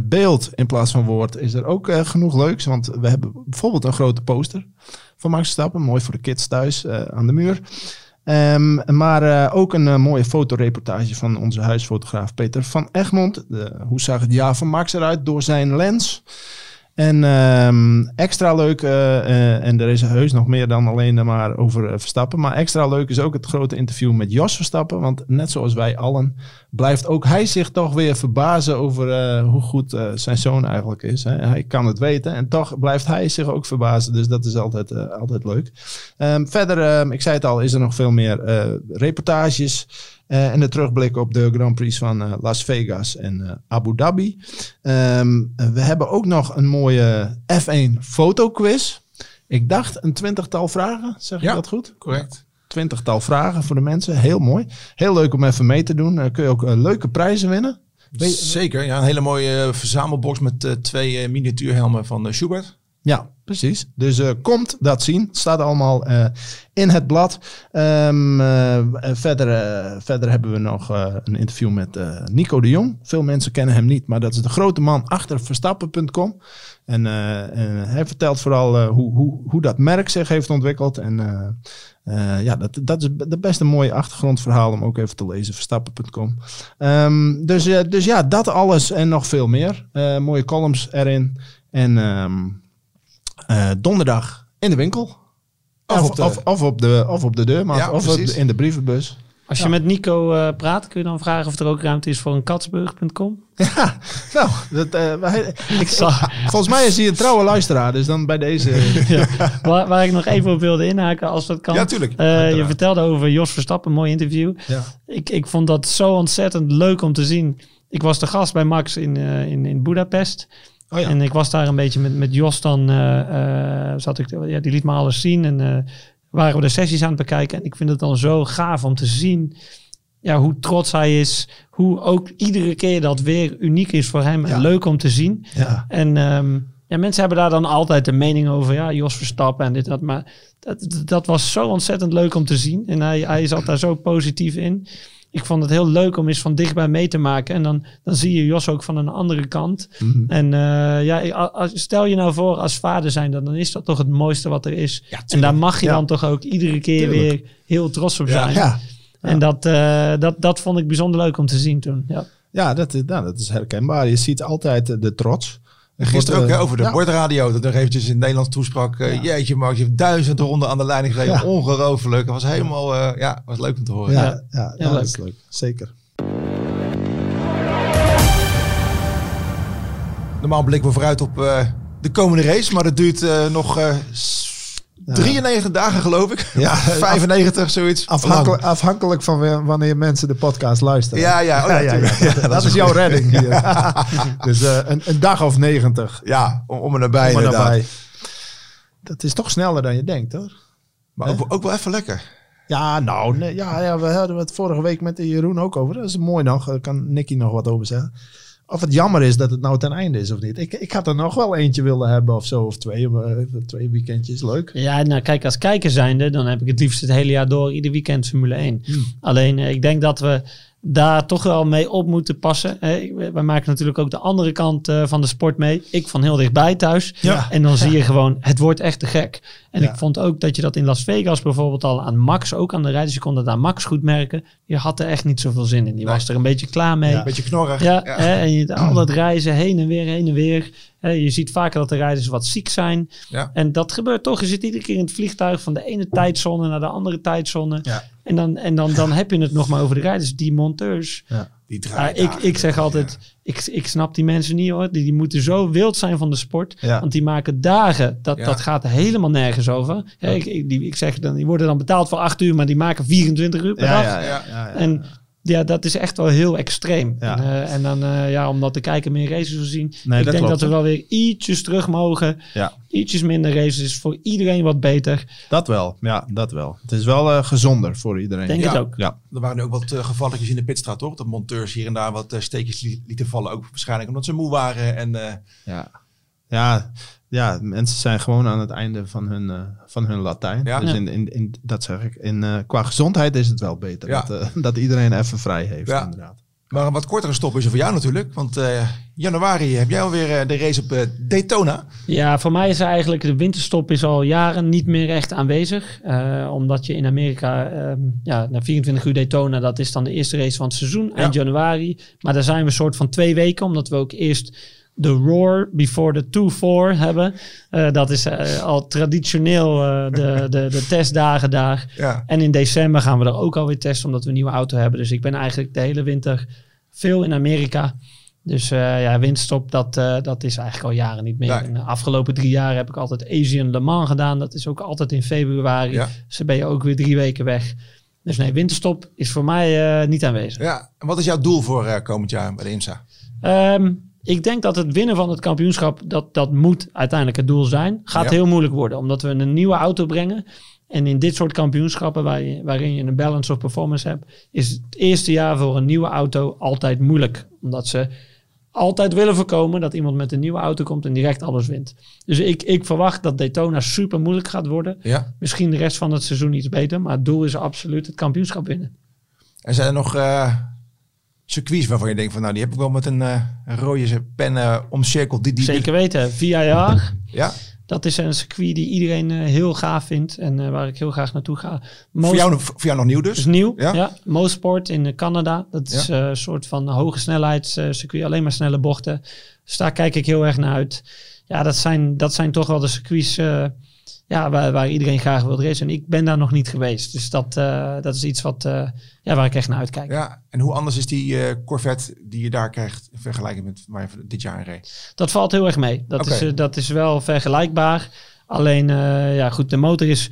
beeld in plaats van woord is er ook genoeg leuks. Want we hebben bijvoorbeeld een grote poster van Max Verstappen, mooi voor de kids thuis aan de muur. Um, maar ook een mooie fotoreportage van onze huisfotograaf Peter van Egmond. De, hoe zag het jaar van Max eruit door zijn lens? En um, extra leuk, uh, en er is heus nog meer dan alleen maar over Verstappen. Maar extra leuk is ook het grote interview met Jos Verstappen. Want net zoals wij allen, blijft ook hij zich toch weer verbazen over hoe goed zijn zoon eigenlijk is. Hè. Hij kan het weten en toch blijft hij zich ook verbazen. Dus dat is altijd, altijd leuk. Um, verder, um, ik zei het al, is er nog veel meer reportages. Uh, en de terugblik op de Grand Prix van uh, Las Vegas en uh, Abu Dhabi. Um, we hebben ook nog een mooie F1 fotoquiz. Ik dacht een twintigtal vragen, zeg ik dat goed? correct. Twintigtal vragen voor de mensen, heel mooi. Heel leuk om even mee te doen. kun je ook leuke prijzen winnen. Zeker, ja, een hele mooie verzamelbox met twee miniatuurhelmen van Schubert. Ja, precies. Dus uh, komt dat zien. Het staat allemaal uh, in het blad. Um, uh, verder, verder hebben we nog een interview met Nico de Jong. Veel mensen kennen hem niet, maar dat is de grote man achter Verstappen.com. En, hij vertelt vooral hoe, hoe, hoe dat merk zich heeft ontwikkeld. En ja, dat, dat is de beste mooie achtergrondverhaal om ook even te lezen. Verstappen.com. Ehm, dus, dus ja, dat alles en nog veel meer. mooie columns erin. En... Um, uh, donderdag in de winkel. Of, of, op, de, of, of, op de, of op de deur, maar ja, of in de brievenbus. Als je met Nico uh, praat, kun je dan vragen of er ook ruimte is voor een katsburg.com? Ja, nou, dat, uh, ik, volgens mij is hij een trouwe luisteraar, dus dan bij deze. ja, waar, waar, ik nog even op wilde inhaken, als dat kan. Ja, tuurlijk. Uh, je vertelde over Jos Verstappen, een mooi interview. Ja. Ik, ik vond dat zo ontzettend leuk om te zien. Ik was de gast bij Max in, in, in Budapest. Oh ja. En ik was daar een beetje met, met Jos dan, uh, zat ik, ja, die liet me alles zien en uh, waren we de sessies aan het bekijken. En ik vind het dan zo gaaf om te zien ja, hoe trots hij is. Hoe ook iedere keer dat weer uniek is voor hem en leuk om te zien. Ja. En um, ja, mensen hebben daar dan altijd een mening over. Ja, Jos Verstappen en dit dat. Maar dat, dat was zo ontzettend leuk om te zien. En hij, hij zat daar zo positief in ik vond het heel leuk om eens van dichtbij mee te maken. En dan, dan zie je Jos ook van een andere kant. Mhm. En uh, ja, stel je nou voor als vader zijn, dan, is dat toch het mooiste wat er is. en daar mag je dan toch ook iedere keer weer heel trots op zijn. Ja, en dat, uh, dat, dat vond ik bijzonder leuk om te zien toen. Ja, ja dat, nou, dat is herkenbaar. Je ziet altijd de trots. Gisteren ook over de ja. bordradio, dat nog eventjes in Nederlands toesprak. Uh, ja. Jeetje, Mark, je hebt duizend ronden aan de leiding gereden. Ja. Ongelooflijk. Dat was helemaal, uh, ja, was leuk om te horen. Ja, ja, ja, dat is leuk. Zeker. Normaal blikken we vooruit op uh, de komende race, maar het duurt nog 93 dagen geloof ik. Ja, 95, zoiets. Afhankelijk, afhankelijk van wanneer mensen de podcast luisteren. Ja, ja, oh, ja, ja, ja dat, is jouw redding hier. dus uh, een, een, dag of 90. Ja, om, om er nabij, nabij. Dat is toch sneller dan je denkt, hoor. Maar ook, ook, wel even lekker. Ja, nou, nee, ja, ja, we hadden het vorige week met Jeroen ook over. Dat is mooi nog. Daar kan Nicky nog wat over zeggen of het jammer is dat het nou ten einde is of niet. Ik, ik had er nog wel eentje willen hebben of zo, of twee, twee weekendjes, leuk. Ja, nou kijk, als kijker zijnde, dan heb ik het liefst het hele jaar door ieder weekend Formule 1. Hmm. Alleen, eh, ik denk dat we daar toch wel mee op moeten passen. Wij maken natuurlijk ook de andere kant eh, van de sport mee. Ik van heel dichtbij thuis. Ja. En dan zie je gewoon, het wordt echt te gek. En ik vond ook dat je dat in Las Vegas bijvoorbeeld al aan Max, ook aan de rijders, je kon dat aan Max goed merken. Je had er echt niet zoveel zin in. Die was er een beetje klaar mee. Een beetje knorrig. Ja, Hè, en je, al dat reizen heen en weer, heen en weer. Je ziet vaker dat de rijders wat ziek zijn. Ja. En dat gebeurt toch. Je zit iedere keer in het vliegtuig van de ene tijdzone naar de andere tijdzone. Ja. En, dan, en dan, dan heb je het nog maar over de rijders. Die monteurs. Ja. Die draaien. ik, ik zeg altijd, ik, ik snap die mensen niet hoor. Die, die moeten zo wild zijn van de sport. Want die maken dagen. Dat, dat gaat helemaal nergens over. ik, ik, die, ik zeg dan, die worden dan betaald voor acht uur, maar die maken 24 uur per dag. En ja, dat is echt wel heel extreem. En, uh, en, dan, uh, ja, om dat te kijken, meer races te zien. Nee, ik denk dat we wel weer ietsjes terug mogen. Ja. Ietsjes minder races is voor iedereen wat beter. Dat wel, ja, dat wel. Het is wel uh, gezonder voor iedereen. Denk ja. het ook. Ja. Er waren ook wat gevalletjes in de pitstraat, toch? Dat monteurs hier en daar wat steekjes lieten vallen. Ook waarschijnlijk omdat ze moe waren. En, ja. Ja, ja, mensen zijn gewoon aan het einde van hun, uh, van hun Latijn. Ja. Dus in, in, in, dat zeg ik. In, uh, qua gezondheid is het wel beter. Ja. Dat, uh, dat iedereen even vrij heeft, ja. inderdaad. Maar een wat kortere stop is er voor jou natuurlijk. Want januari heb jij alweer de race op Daytona. Ja, voor mij is eigenlijk de winterstop is al jaren niet meer echt aanwezig. omdat je in Amerika, ehm, ja, na 24 uur Daytona, dat is dan de eerste race van het seizoen, eind januari. Maar daar zijn we een soort van twee weken, omdat we ook eerst de Roar before the 2-4 hebben. Uh, dat is uh, al traditioneel uh, de, de, de testdagen daar. Ja. En in december gaan we er ook alweer testen, omdat we een nieuwe auto hebben. Dus ik ben eigenlijk de hele winter veel in Amerika. Dus ja, winststop, dat, dat is eigenlijk al jaren niet meer. de afgelopen drie jaar heb ik altijd Asian Le Mans gedaan. Dat is ook altijd in februari. Ja. Dus ben je ook weer drie weken weg. Dus nee, winterstop is voor mij niet aanwezig. Ja, en wat is jouw doel voor komend jaar bij de IMSA? Um, ik denk dat het winnen van het kampioenschap, dat, dat moet uiteindelijk het doel zijn. Gaat heel moeilijk worden, omdat we een nieuwe auto brengen. En in dit soort kampioenschappen, waar je, waarin je een balance of performance hebt, is het eerste jaar voor een nieuwe auto altijd moeilijk. Omdat ze altijd willen voorkomen dat iemand met een nieuwe auto komt en direct alles wint. Dus ik, ik verwacht dat Daytona super moeilijk gaat worden. Ja. Misschien de rest van het seizoen iets beter, maar het doel is absoluut het kampioenschap winnen. En zijn er nog uh, circuits waarvan je denkt van nou die heb ik wel met een uh, rode pen uh, omcirkeld. Die, die, Zeker weten. VIR. ja. Dat is een circuit die iedereen uh, heel gaaf vindt en waar ik heel graag naartoe ga. Most, voor, jou, voor jou nog nieuw dus? Is nieuw, ja. ja. Mosport in Canada. Dat is een soort van hoge snelheidscircuit, alleen maar snelle bochten. Dus daar kijk ik heel erg naar uit. Ja, dat zijn, dat zijn toch wel de circuits ja, waar, waar, iedereen graag wil racen. En ik ben daar nog niet geweest. Dus dat, uh, dat is iets wat, uh, ja, waar ik echt naar uitkijk. Ja, en hoe anders is die uh, Corvette die je daar krijgt in vergelijking met waar je dit jaar reed? Dat valt heel erg mee. Dat, okay. is, dat is wel vergelijkbaar. Alleen, ja goed, de motor is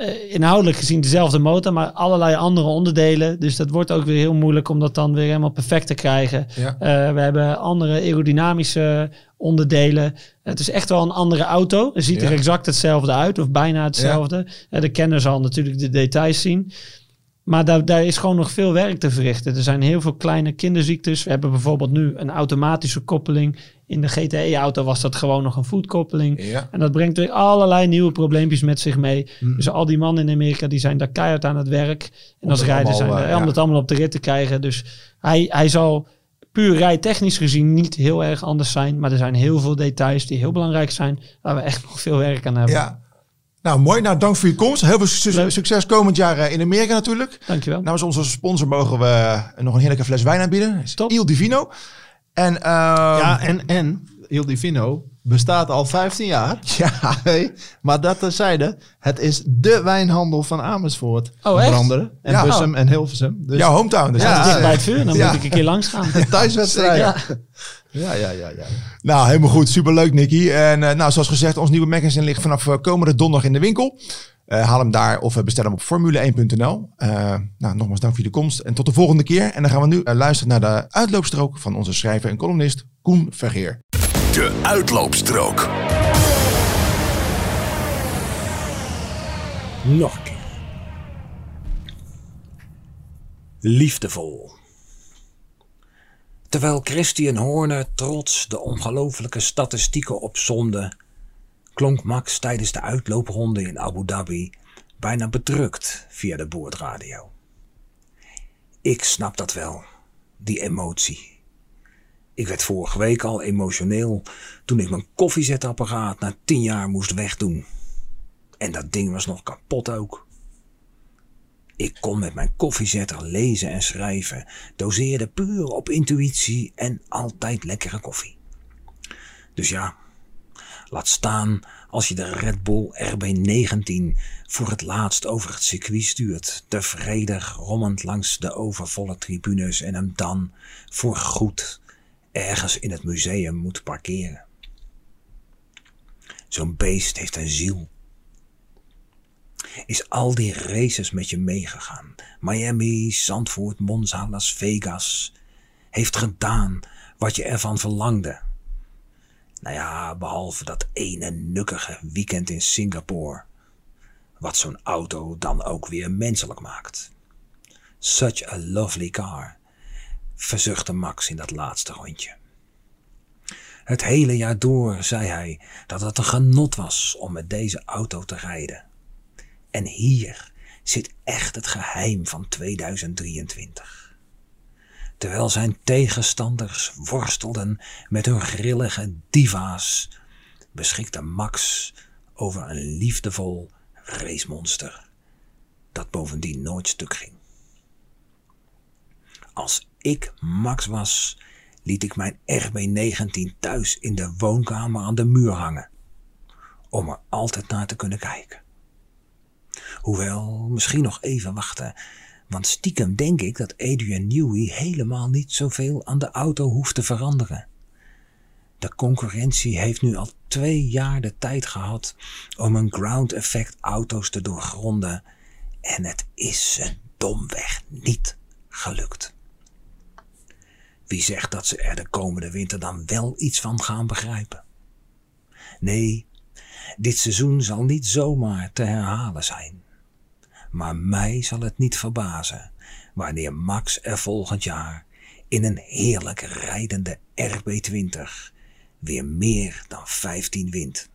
uh, inhoudelijk gezien dezelfde motor, maar allerlei andere onderdelen. Dus dat wordt ook weer heel moeilijk om dat dan weer helemaal perfect te krijgen. Ja. Uh, we hebben andere aerodynamische onderdelen. Het is echt wel een andere auto. Het ziet er exact hetzelfde uit, of bijna hetzelfde. Ja. Uh, de kenner zal natuurlijk de details zien. Maar daar, daar is gewoon nog veel werk te verrichten. Er zijn heel veel kleine kinderziektes. We hebben bijvoorbeeld nu een automatische koppeling. In de GTE-auto was dat gewoon nog een voetkoppeling. Ja. En dat brengt weer allerlei nieuwe probleempjes met zich mee. Mm. Dus al die mannen in Amerika die zijn daar keihard aan het werk. En als rijder zijn er, uh, om het allemaal op de rit te krijgen. Dus hij, hij zal puur rijtechnisch gezien niet heel erg anders zijn. Maar er zijn heel veel details die heel belangrijk zijn. Waar we echt nog veel werk aan hebben. Ja. Nou, mooi. Nou, dank voor je komst. Heel veel succes komend jaar eh, in Amerika natuurlijk. Dankjewel. Namens onze sponsor mogen we nog een heerlijke fles wijn aanbieden. Top. Il Divino. En, uh, ja, en, en Il Divino bestaat al 15 jaar. Ja. maar dat terzijde, het is de wijnhandel van Amersfoort. Oh, echt? En ja. Bussum en Hilversum. Dus, Jouw hometown. Dus ja, dicht bij het vuur. Dan moet ik een keer langs gaan. Thuiswedstrijd. Ja. Ja, ja, ja, ja. Nou, helemaal goed. Superleuk, Nicky. En uh, nou, zoals gezegd, ons nieuwe magazine ligt vanaf uh, komende donderdag in de winkel. Uh, haal hem daar of bestel hem op formule1.nl. nou, nogmaals dank voor je komst. En tot de volgende keer. En dan gaan we nu luisteren naar de uitloopstrook van onze schrijver en columnist Koen Vergeer. De uitloopstrook. Nog een keer. Liefdevol. Terwijl Christian Horner trots de ongelofelijke statistieken opzonde, klonk Max tijdens de uitloopronde in Abu Dhabi bijna bedrukt via de boordradio. Ik snap dat wel, die emotie. Ik werd vorige week al emotioneel toen ik mijn koffiezetapparaat na tien jaar moest wegdoen. En dat ding was nog kapot ook. Ik kon met mijn koffiezetter lezen en schrijven, doseerde puur op intuïtie en altijd lekkere koffie. Dus ja, laat staan als je de Red Bull RB19 voor het laatst over het circuit stuurt, tevredig rommend langs de overvolle tribunes en hem dan voor goed ergens in het museum moet parkeren. Zo'n beest heeft een ziel. Is al die races met je meegegaan? Miami, Zandvoort, Monza, Las Vegas. Heeft gedaan wat je ervan verlangde. Nou ja, behalve dat ene nukkige weekend in Singapore. Wat zo'n auto dan ook weer menselijk maakt. Such a lovely car verzuchtte Max in dat laatste rondje. Het hele jaar door zei hij dat het een genot was om met deze auto te rijden. En hier zit echt het geheim van 2023. Terwijl zijn tegenstanders worstelden met hun grillige diva's, beschikte Max over een liefdevol racemonster dat bovendien nooit stuk ging. Als ik Max was, liet ik mijn RB19 thuis in de woonkamer aan de muur hangen, om er altijd naar te kunnen kijken. Hoewel, misschien nog even wachten, want stiekem denk ik dat Adrian Newey helemaal niet zoveel aan de auto hoeft te veranderen. De concurrentie heeft nu al twee jaar de tijd gehad om een ground effect auto's te doorgronden en het is ze domweg niet gelukt. Wie zegt dat ze er de komende winter dan wel iets van gaan begrijpen? Nee, dit seizoen zal niet zomaar te herhalen zijn. Maar mij zal het niet verbazen wanneer Max er volgend jaar in een heerlijk rijdende RB20 weer meer dan 15 wint.